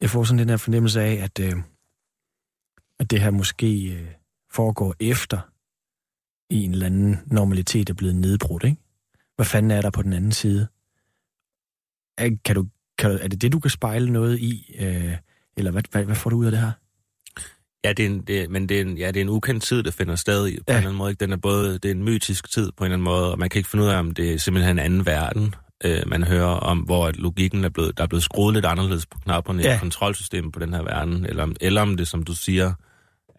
jeg får sådan den her fornemmelse af, at, øh, at det her måske øh, foregår efter i en eller anden normalitet er blevet nedbrudt, ikke? Hvad fanden er der på den anden side? Er, kan du, kan du, er det det, du kan spejle noget i? Øh, eller hvad, hvad, hvad får du ud af det her? Ja, det er en, det, men det er, en, ja, det er en ukendt tid, der finder sted i, på ja. en eller anden måde. Ikke? Den er både, det er en mytisk tid på en eller anden måde, og man kan ikke finde ud af, om det er simpelthen en anden verden, øh, man hører om, hvor logikken er blevet, der er blevet skruet lidt anderledes på knapperne ja. i kontrolsystemet på den her verden, eller, eller om det, som du siger,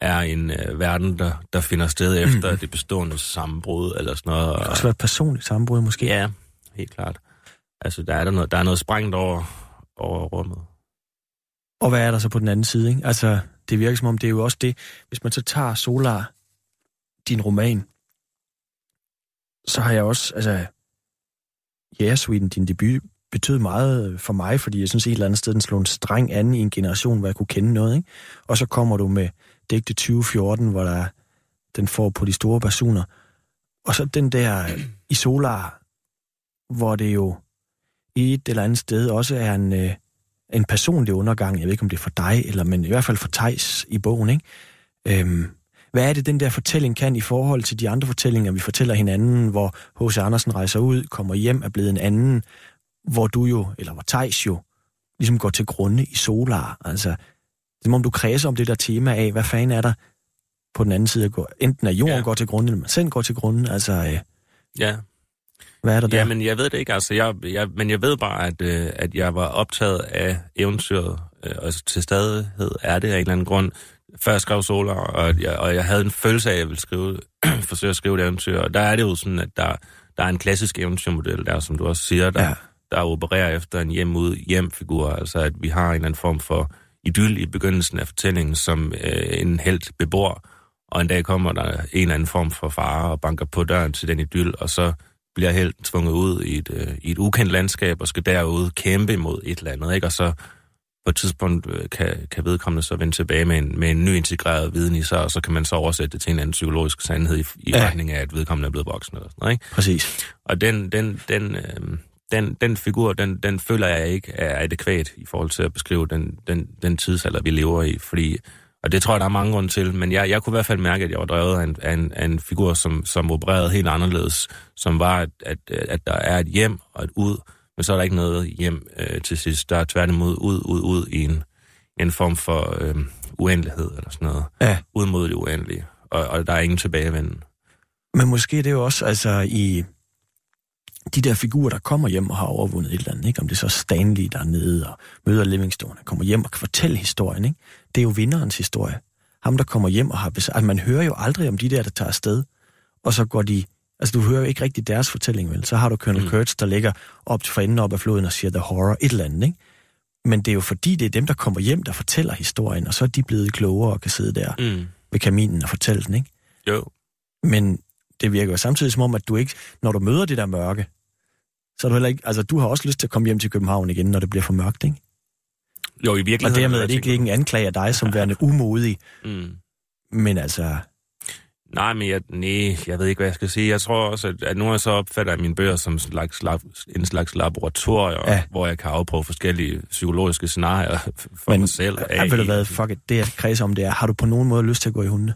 er en øh, verden, der, der finder sted efter mm. det bestående sammenbrud, eller sådan noget. Det kan også være et personligt sammenbrud, måske. Ja, helt klart. Altså, der er, der noget, der er noget sprængt over, over rummet. Og hvad er der så på den anden side? Ikke? Altså, det virker som om, det er jo også det, hvis man så tager Solar, din roman, så har jeg også, altså, ja, Sweden, din debut, betød meget for mig, fordi jeg synes et eller andet sted, den slog en streng an i en generation, hvor jeg kunne kende noget, ikke? Og så kommer du med digte 2014, hvor der den får på de store basuner. Og så den der øh, i Solar, hvor det jo i et eller andet sted også er en, øh, en personlig undergang. Jeg ved ikke, om det er for dig, eller, men i hvert fald for Tejs i bogen, ikke? Øhm, hvad er det, den der fortælling kan i forhold til de andre fortællinger, vi fortæller hinanden, hvor H.C. Andersen rejser ud, kommer hjem, er blevet en anden, hvor du jo, eller hvor Tejs jo, ligesom går til grunde i Solar. Altså, det er om du kredser om det der tema af, hvad fanden er der på den anden side? Går, enten er jorden ja. går til grunde, eller man selv går til grunde. Altså, øh, Ja, hvad er der der? Ja, men jeg ved det ikke. Altså, jeg, jeg, men jeg ved bare, at, øh, at jeg var optaget af eventyret, øh, og til stadighed er det af en eller anden grund. Før jeg skrev Solar, og jeg, og jeg havde en følelse af, at jeg ville skrive, forsøge at skrive et eventyr. Og der er det jo sådan, at der, der er en klassisk eventyrmodel der, som du også siger, der, ja. der opererer efter en hjem-ud-hjem-figur. Altså, at vi har en eller anden form for idyll i begyndelsen af fortællingen, som øh, en held bebor, og en dag kommer der en eller anden form for fare og banker på døren til den idyll, og så bliver helten tvunget ud i et, øh, i et ukendt landskab og skal derude kæmpe imod et eller andet, ikke? Og så på et tidspunkt øh, kan, kan vedkommende så vende tilbage med en, med en ny integreret viden i sig, og så kan man så oversætte det til en anden psykologisk sandhed i, i Ja. retning af, at vedkommende er blevet voksen eller sådan noget, ikke? Præcis. Og den, den, den, øh, den, den figur, den, den føler jeg ikke er adekvat i forhold til at beskrive den, den, den tidsalder, vi lever i, fordi og det tror jeg, der er mange grunde til, men jeg, jeg kunne i hvert fald mærke, at jeg var drevet af en, af en, af en figur, som, som opererede helt anderledes, som var, at, at, at der er et hjem og et ud, men så er der ikke noget hjem øh, til sidst. Der er tværtimod ud, ud, ud i en, en form for øh, uendelighed eller sådan noget. Ja. Ud mod det uendelige, og, og der er ingen tilbagevenden. Men måske er det jo også altså, i de der figurer, der kommer hjem og har overvundet et eller andet. Ikke? Om det er så Stanley, der er nede og møder Livingstone, og kommer hjem og kan fortælle historien. Ikke? Det er jo vinderens historie. Ham, der kommer hjem og har... Altså, man hører jo aldrig om de der, der tager afsted, og så går de... Altså, du hører jo ikke rigtig deres fortælling, vel? Så har du Colonel mm. Kurtz, der ligger op til for enden op af floden og siger The Horror, et eller andet, ikke? Men det er jo fordi, det er dem, der kommer hjem, der fortæller historien, og så er de blevet klogere og kan sidde der Mm. ved kaminen og fortælle den, ikke? Jo. Men det virker jo samtidig som om, at du ikke, når du møder det der mørke, så er du heller ikke, altså du har også lyst til at komme hjem til København igen, når det bliver for mørkt, ikke? Jo, i Og virkeligheden... dermed er det ikke, ikke en anklage af dig som værende umodig, Mm. men altså, Nej, men jeg, nej, jeg ved ikke, hvad jeg skal sige. Jeg tror også, at, at nu har jeg så opfatter jeg mine bøger som en slags, lab, en slags laboratorium, Ja. hvor jeg kan afprøve forskellige psykologiske scenarier for men mig selv. jeg vil have fuck it, det jeg kredser om det er, har du på nogen måde lyst til at gå i hunde?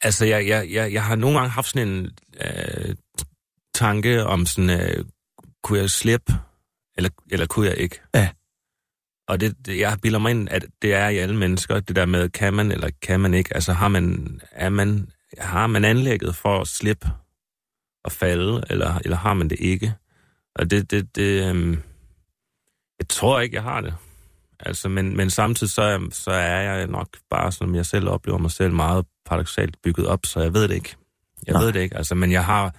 Altså, jeg, jeg, jeg, jeg har nogle gange haft sådan en øh, tanke om sådan, øh, kunne jeg slippe, eller, eller kunne jeg ikke? Ja. Og det, det, jeg bilder mig ind, at det er i alle mennesker, det der med, kan man eller kan man ikke? Altså, har man, er man, har man anlægget for at slippe og falde, eller, eller har man det ikke? Og det, det, det øhm, jeg tror ikke, jeg har det. Altså, men, men samtidig så så er jeg nok bare, som jeg selv oplever mig selv, meget paradoxalt bygget op, så jeg ved det ikke. Jeg Nej. ved det ikke. Altså, men jeg har,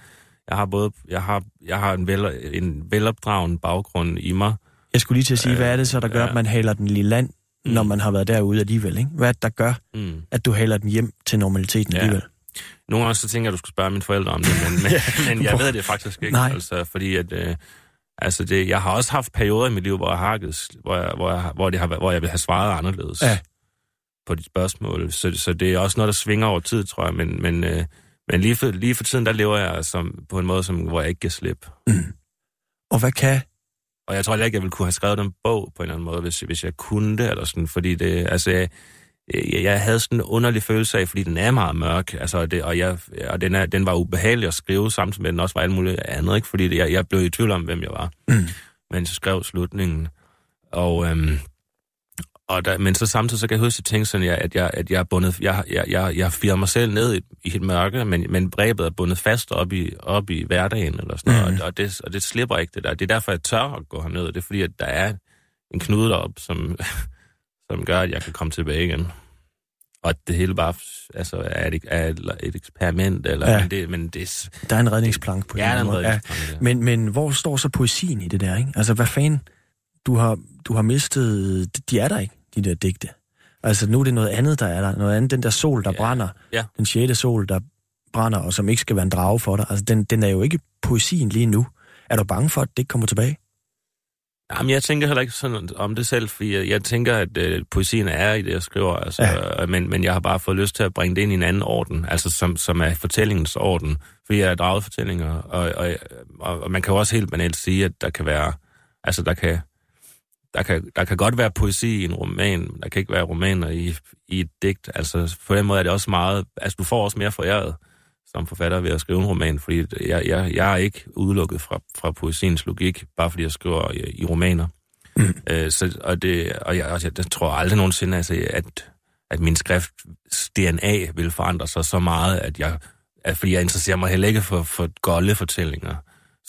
jeg har både, jeg har, jeg har en, vel, en velopdragen baggrund i mig. Jeg skulle lige til at sige, Øh, hvad er det så, der gør, ja. at man haler den lige land, når Mm. man har været derude alligevel, ikke? Hvad er det, der gør, Mm. at du haler den hjem til normaliteten Ja. alligevel? Nogle gange så tænker jeg, at du skulle spørge mine forældre om det, men, men, men jeg ved det faktisk ikke. Nej. Altså, fordi at, øh, altså det, jeg har også haft perioder i mit liv, hvor jeg har, hakket- hvor jeg, hvor jeg, hvor det har, hvor jeg vil have svaret anderledes Ja. på dit spørgsmål. Så, så det er også noget, der svinger over tid, tror jeg. Men, men, øh, men lige, for, lige for tiden, der lever jeg som, på en måde, som, hvor jeg ikke kan slippe. Og hvad kan Og jeg tror heller ikke, jeg ville kunne have skrevet den bog på en eller anden måde, hvis, hvis jeg kunne det, eller sådan, fordi det, altså, jeg, jeg, jeg havde sådan en underlig følelse af, fordi den er meget mørk, altså, det, og, jeg, og den, er, den var ubehagelig at skrive, samtidig med, at den også var alt muligt andet, ikke? fordi det, jeg, jeg blev i tvivl om, hvem jeg var, Mm. mens jeg skrev slutningen. Og, øhm, og der, men så samtidig så kan jeg huske, at jeg tænkte sådan, at jeg, at jeg, at jeg er bundet, jeg, jeg, jeg, jeg firer mig selv ned i, i et mørke, men, men brebet er bundet fast op i, op i hverdagen, eller sådan noget, Mhm. og, og, det, og det slipper ikke det der. Det er derfor, jeg tør at gå herned, det er fordi, at der er en knude deroppe, som, som gør, at jeg kan komme tilbage igen. Og det hele bare altså, er, et, er et, eksperiment, eller, Ja. ja. men, det, men det er... der er en redningsplank på Ja, en der er noget måde? ja. Men, men hvor står så poesien i det der, ikke? Altså, hvad fanden? Du har, du har mistet... De er der ikke, de der digte. Altså, nu er det noget andet, der er der. Noget andet, den der sol, der Ja. brænder. Ja. Den sjette sol, der brænder, og som ikke skal være en drage for dig. Altså, den, den er jo ikke poesien lige nu. Er du bange for, at det ikke kommer tilbage? Jamen, jeg tænker heller ikke sådan om det selv, fordi jeg, jeg tænker, at øh, poesien er i det, jeg skriver, altså, Ja. ja. men, men jeg har bare fået lyst til at bringe det ind i en anden orden, altså som, som er fortællingens orden, fordi jeg er draget fortællinger, og, og, og, og man kan jo også helt banalt sige, at der kan være, altså der kan, der kan, der kan godt være poesi i en roman, men der kan ikke være romaner i, i et digt. Altså, på den måde er det også meget... Altså, du får også mere foræret som forfatter ved at skrive en roman, fordi jeg, jeg, jeg er ikke udelukket fra, fra poesiens logik, bare fordi jeg skriver i, i romaner. Mm. Øh, så, og det, og jeg, altså, jeg tror aldrig nogensinde, altså, at, at min skrifts DNA vil forandre sig så meget, at jeg, at, fordi jeg interesserer mig heller ikke for, for golde fortællinger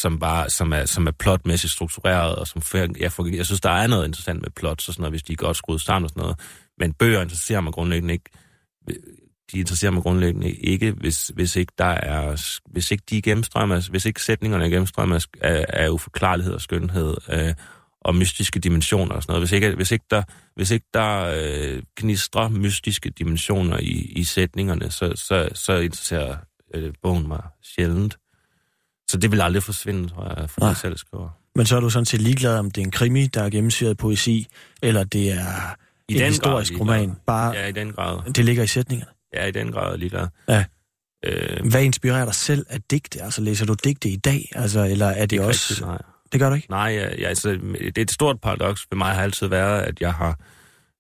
som, bare, som, er, som er plotmæssigt struktureret, og som jeg, for, jeg synes, der er noget interessant med plot, så sådan noget, hvis de er godt skruet sammen og sådan noget. Men bøger interesserer mig grundlæggende ikke. De interesserer mig grundlæggende ikke, hvis, hvis ikke der er, hvis ikke de gennemstrømmet, hvis ikke sætningerne er gennemstrømmet af, af uforklarlighed og skønhed, øh, og mystiske dimensioner og sådan noget. Hvis ikke, hvis ikke der, hvis ikke der øh, knistrer mystiske dimensioner i, i sætningerne, så, så, så interesserer øh, bogen mig sjældent. Så det vil aldrig forsvinde, tror jeg, for mig selv skriver. Men så er du sådan set ligeglad, om det er en krimi, der er gennemsyret poesi, eller det er I en den historisk grad, roman. Bare ja, i den grad. Det ligger i sætningerne. Ja, i den grad ligeglad. Ja. Øh, Hvad inspirerer dig selv af digte? Altså, læser du digte i dag? Altså, eller er det, det også... Rigtigt, nej. Det gør du ikke? Nej, ja, ja, altså, det er et stort paradoks for mig har altid været, at jeg har,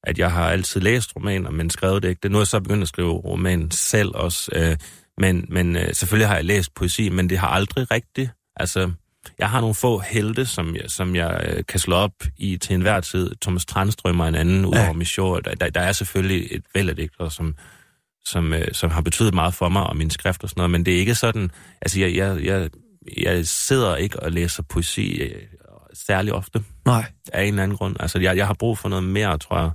at jeg har altid læst romaner, men skrevet det ikke. Nu er jeg så begyndt at skrive roman selv også. Øh, men, men øh, selvfølgelig har jeg læst poesi, men det har aldrig rigtigt. Altså, jeg har nogle få helte, som jeg, som jeg øh, kan slå op i til enhver tid. Thomas Transtrøm og en anden, udover ja. Michaud. Der, der, der er selvfølgelig et væld af digter, som, som, øh, som har betydet meget for mig og min skrift og sådan noget, men det er ikke sådan... Altså, jeg, jeg, jeg, jeg sidder ikke og læser poesi øh, særlig ofte. Nej. Af en eller anden grund. Altså, jeg, jeg har brug for noget mere, tror jeg,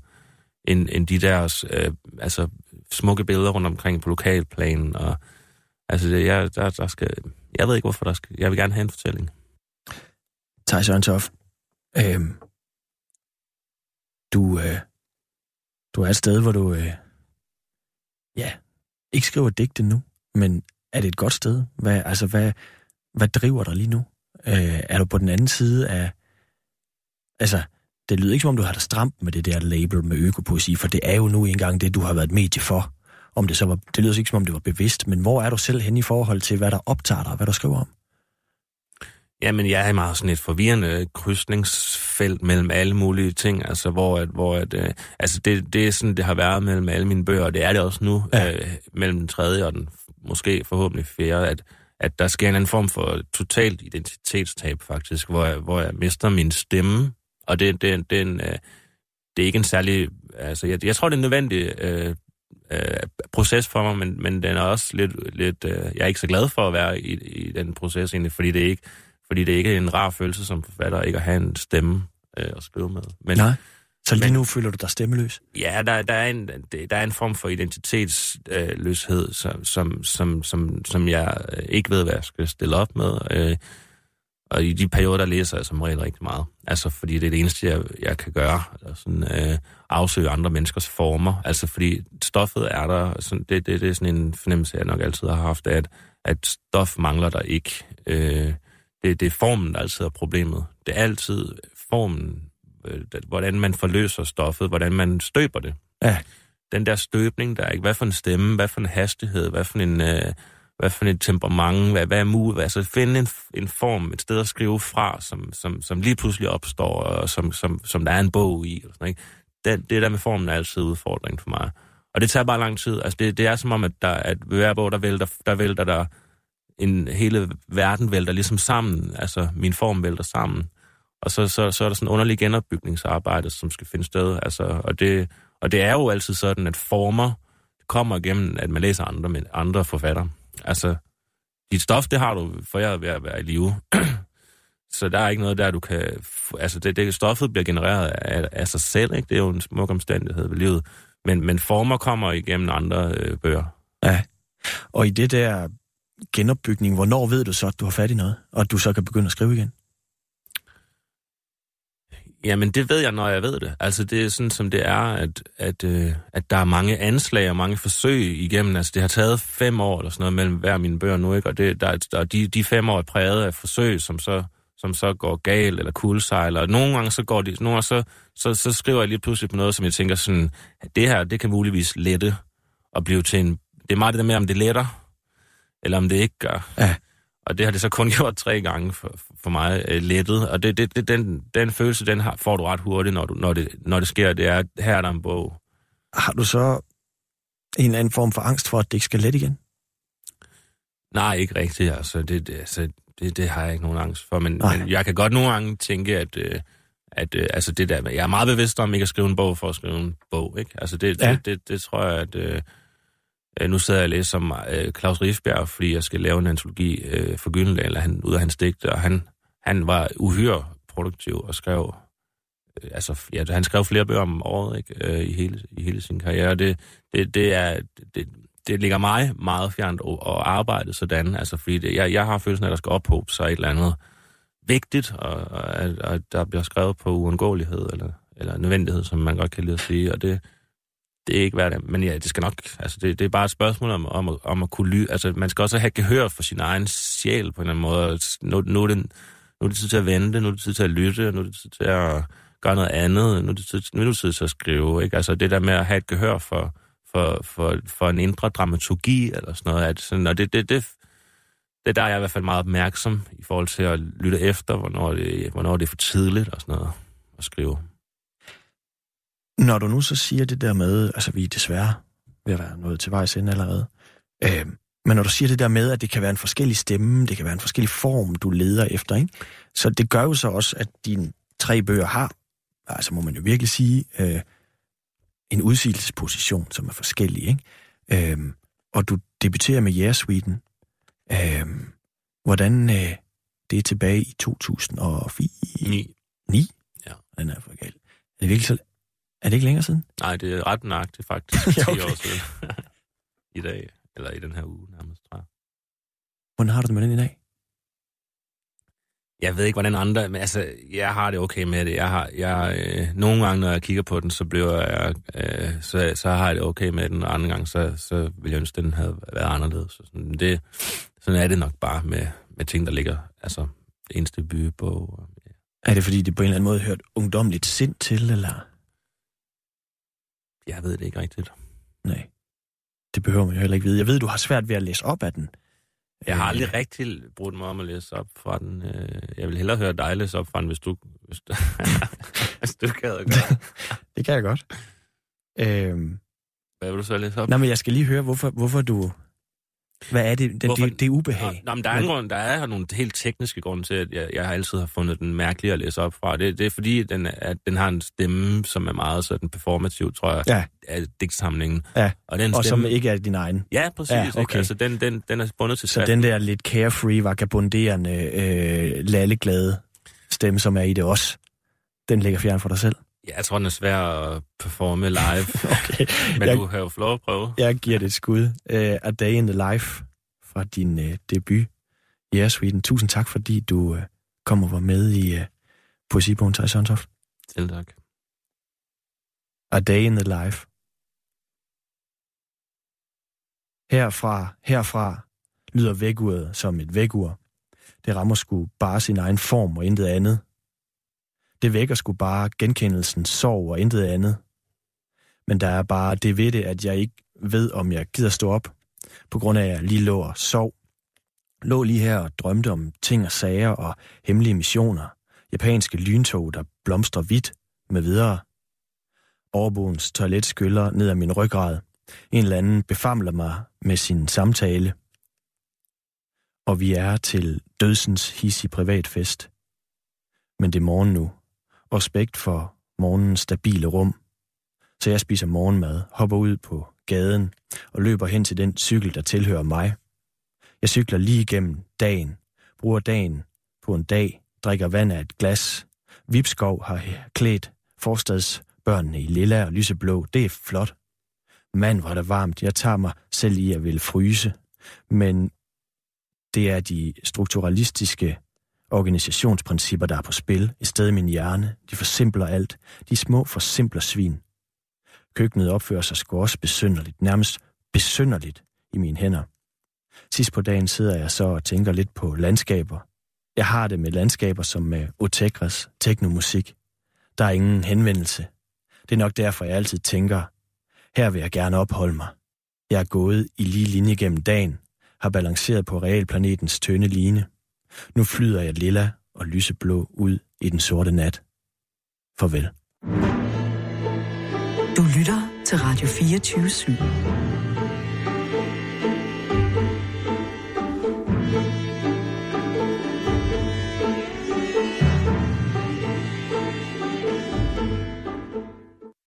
end, end de der øh, altså, smukke billeder rundt omkring på lokalplanen. Og, altså, jeg, der, der skal, jeg ved ikke, hvorfor der skal... Jeg vil gerne have en fortælling. Thij Sørentoff, øh, du, øh, du er et sted, hvor du... Øh, ja, ikke skriver digte nu, men er det et godt sted? Hvad, altså, hvad, hvad driver dig lige nu? Øh, er du på den anden side af... Altså, det lyder ikke som om, du har det stramt med det der label med økopoesi, for det er jo nu engang det, du har været medie for. Om det, så var, det lyder ikke som om, det var bevidst, men hvor er du selv hen i forhold til, hvad der optager dig, hvad du skriver om? Jamen, jeg er meget sådan et forvirrende krydsningsfelt mellem alle mulige ting, altså hvor, at, hvor at, øh, altså det, det er sådan, det har været mellem alle mine bøger, og det er det også nu, ja. øh, mellem den tredje og den måske forhåbentlig fjerde, at, at der sker en anden form for totalt identitetstab faktisk, hvor jeg, hvor jeg mister min stemme, og det, det, det, er, en, øh, det er ikke en særlig... Altså, jeg, jeg tror, det er en nødvendig øh, øh, proces for mig, men, men den er også lidt... lidt øh, jeg er ikke så glad for at være i, i den proces egentlig, fordi det, er ikke, fordi det er ikke en rar følelse som forfatter ikke at have en stemme øh, at skrive med. Men, Nej. Så lige men, nu føler du dig stemmeløs? Ja, der, der, er, en, der er en form for identitetsløshed, som, som, som, som, som jeg ikke ved, hvad jeg skal stille op med. Øh, og i de perioder, der læser jeg som regel rigtig meget. Altså, fordi det er det eneste, jeg, jeg kan gøre. Eller sådan, øh, afsøge andre menneskers former. Altså, fordi stoffet er der. Sådan, det, det, det er sådan en fornemmelse, jeg nok altid har haft, at, at stof mangler der ikke. Øh, det, det er formen, der altid er problemet. Det er altid formen, øh, hvordan man forløser stoffet, hvordan man støber det. Ja. Den der støbning, der er ikke. Hvad for en stemme, hvad for en hastighed, hvad for en... Øh, hvad for et temperament, hvad, hvad er muligt, altså finde en, en form, et sted at skrive fra, som, som, som lige pludselig opstår, og som, som, som der er en bog i. Og sådan, ikke? Det, det der med formen er altid udfordring for mig. Og det tager bare lang tid. Altså det, det er som om, at, der, at hver bog, der vælter, der vælter der en hele verden vælter ligesom sammen. Altså min form vælter sammen. Og så, så, så er der sådan underlig genopbygningsarbejde, som skal finde sted. Altså, og, det, og det er jo altid sådan, at former kommer igennem, at man læser andre, med andre forfatter. Altså, dit stof, det har du, for jeg ved at være i live. så der er ikke noget der, du kan... Altså, det, det stoffet bliver genereret af, af sig selv, ikke? Det er jo en smuk omstændighed ved livet. Men, men former kommer igennem andre øh, bøger. Ja. Og i det der genopbygning, hvornår ved du så, at du har fat i noget, og at du så kan begynde at skrive igen? Jamen, det ved jeg, når jeg ved det. Altså, det er sådan, som det er, at, at, øh, at der er mange anslag og mange forsøg igennem. Altså, det har taget fem år eller sådan noget mellem hver mine bøger nu, ikke? Og det, der, der, de, de fem år er præget af forsøg, som så, som så går galt eller kuldsejler. Og nogle gange så går de, nogle gange så, så, så skriver jeg lige pludselig på noget, som jeg tænker sådan, det her, det kan muligvis lette og blive til en... Det er meget det der med, om det letter, eller om det ikke gør. Ja. Og det har det så kun gjort tre gange for, for mig øh, lettet. Og det, det, det, den, den følelse, den har, får du ret hurtigt, når, du, når, det, når det sker. Det er, at her er der en bog. Har du så en eller anden form for angst for, at det ikke skal let igen? Nej, ikke rigtigt. Altså, det, det, altså, det, det har jeg ikke nogen angst for. Men, Nej. men jeg kan godt nogle gange tænke, at, øh, at øh, altså det der, jeg er meget bevidst om ikke at skrive en bog for at skrive en bog. Ikke? Altså det, Ja. det, det, det tror jeg, at... Øh, øh, nu sidder jeg og læser som øh, Claus Riefbjerg, fordi jeg skal lave en antologi øh, for Gyldendal, han, ud af hans digte, og han, han var uhyre produktiv og skrev... Øh, altså, ja, han skrev flere bøger om året ikke? Øh, i, hele, i hele sin karriere. Det, det, det, er, det, det ligger mig meget fjernt at, at arbejde sådan, altså fordi det, jeg, jeg har følelsen af, at der skal ophobe sig et eller andet vigtigt, og, og, at- og der bliver skrevet på uundgåelighed, eller, eller nødvendighed, som man godt kan lide at sige, og det, det er ikke hverdag, men ja, det skal nok, altså det, det er bare et spørgsmål om, om, at- om at kunne lyde, altså man skal også have gehør for sin egen sjæl på en eller anden måde, altså, nu, nu, er det, nu er det tid til at vente, nu er det tid til at lytte, nu er det tid til at gøre noget andet, nu er det tid, nu er det tid til at skrive, ikke? Altså det der med at have et gehør for, for, for, for en indre dramaturgi, eller sådan noget, at sådan, og det, det, det, det er der, jeg i hvert fald meget opmærksom i forhold til at lytte efter, hvornår det, hvornår det er for tidligt og sådan noget at skrive. Når du nu så siger det der med, altså vi er desværre ved at være nået til vejs ende allerede, øh, men når du siger det der med, at det kan være en forskellig stemme, det kan være en forskellig form, du leder efter, ikke? så det gør jo så også, at dine tre bøger har, altså må man jo virkelig sige, øh, en udsigelsesposition, som er forskellig. Ikke? Øh, og du debuterer med Yeah Sweden. Øh, hvordan øh, det er tilbage i 2004? Ni. 9? Ja. Den er for galt. Er det virkelig så... Er det ikke længere siden? Nej, det er ret nøjagtigt faktisk. Ja, 10 okay. år siden. I dag, eller i den her uge nærmest, tror jeg. Hvordan har du det med den i dag? Jeg ved ikke, hvordan andre... Men altså, jeg har det okay med det. Jeg har, jeg, øh, nogle gange, når jeg kigger på den, så bliver jeg... Øh, så, så har jeg det okay med den, og andre gange, så, så vil jeg ønske, at den havde været anderledes. Så sådan, det, sådan er det nok bare med, med ting, der ligger... Altså, eneste bybog. Er det, fordi det på en eller anden måde hørt ungdomligt sind til, eller? Jeg ved det ikke rigtigt. Nej. Det behøver man jo heller ikke vide. Jeg ved, du har svært ved at læse op af den. Jeg har Øh, aldrig rigtig brugt mig om at læse op fra den. Øh, Jeg vil hellere høre dig læse op fra den, hvis du, hvis du, hvis du at gøre. Det kan jeg godt. Øhm, Hvad vil du så læse op? nej, men jeg skal lige høre, hvorfor, hvorfor du... Hvad er det? Hvorfor- det, det ubehag. Nå, men der er, en grund, der er nogle helt tekniske grunde til, at jeg, jeg altid har fundet den mærkelig at læse op fra. Det, det er fordi, den, at den har en stemme, som er meget sådan performativ, tror jeg, Ja. af digtsamlingen. Ja, Og, den Og som stemme, ikke er din egen. Ja, præcis. Ja, okay. ikke? Altså, den, den, den er bundet til Så salt. den der lidt carefree, vagabunderende, øh, lalleglade stemme, som er i det også, den ligger fjern for dig selv. Ja, jeg tror, den er svær at performe live. Okay. Men jeg, du har jo lov at prøve. jeg giver det et skud. Uh, A Day in the Life fra din uh, debut. Ja, Sweden. Tusind tak, fordi du uh, kom og var med i uh, poesibogen Thijs Sørentoft. Selv tak. A Day in the Life. Herfra, herfra lyder vækkeuret som et vækkeur. Det rammer sgu bare sin egen form og intet andet. Det vækker sgu bare genkendelsens sorg og intet andet. Men der er bare det ved det, at jeg ikke ved, om jeg gider stå op, på grund af, at jeg lige lå og sov. Lå lige her og drømte om ting og sager og hemmelige missioner. Japanske lyntog, der blomstrer hvidt med videre. Overboens toilet skyller ned ad min ryggrad. En eller anden befamler mig med sin samtale. Og vi er til dødsens hissig privatfest. Men det er morgen nu. Og respekt for morgenens stabile rum. Så jeg spiser morgenmad, hopper ud på gaden og løber hen til den cykel, der tilhører mig. Jeg cykler lige igennem dagen, bruger dagen på en dag, drikker vand af et glas. Vipskov har klædt forstadsbørnene i lilla og lyseblå. Det er flot. Mand, hvor det varmt. Jeg tager mig selv i at ville fryse. Men det er de strukturalistiske organisationsprincipper, der er på spil. I stedet min hjerne. De forsimpler alt. De små forsimpler svin. Køkkenet opfører sig sgu også besynderligt. Nærmest besynderligt i mine hænder. Sidst på dagen sidder jeg så og tænker lidt på landskaber. Jeg har det med landskaber som med Otegras teknomusik. Der er ingen henvendelse. Det er nok derfor, jeg altid tænker, her vil jeg gerne opholde mig. Jeg er gået i lige linje gennem dagen, har balanceret på realplanetens tynde line. Nu flyder jeg lilla og lyseblå ud i den sorte nat. Farvel. Du lytter til Radio 24 /7.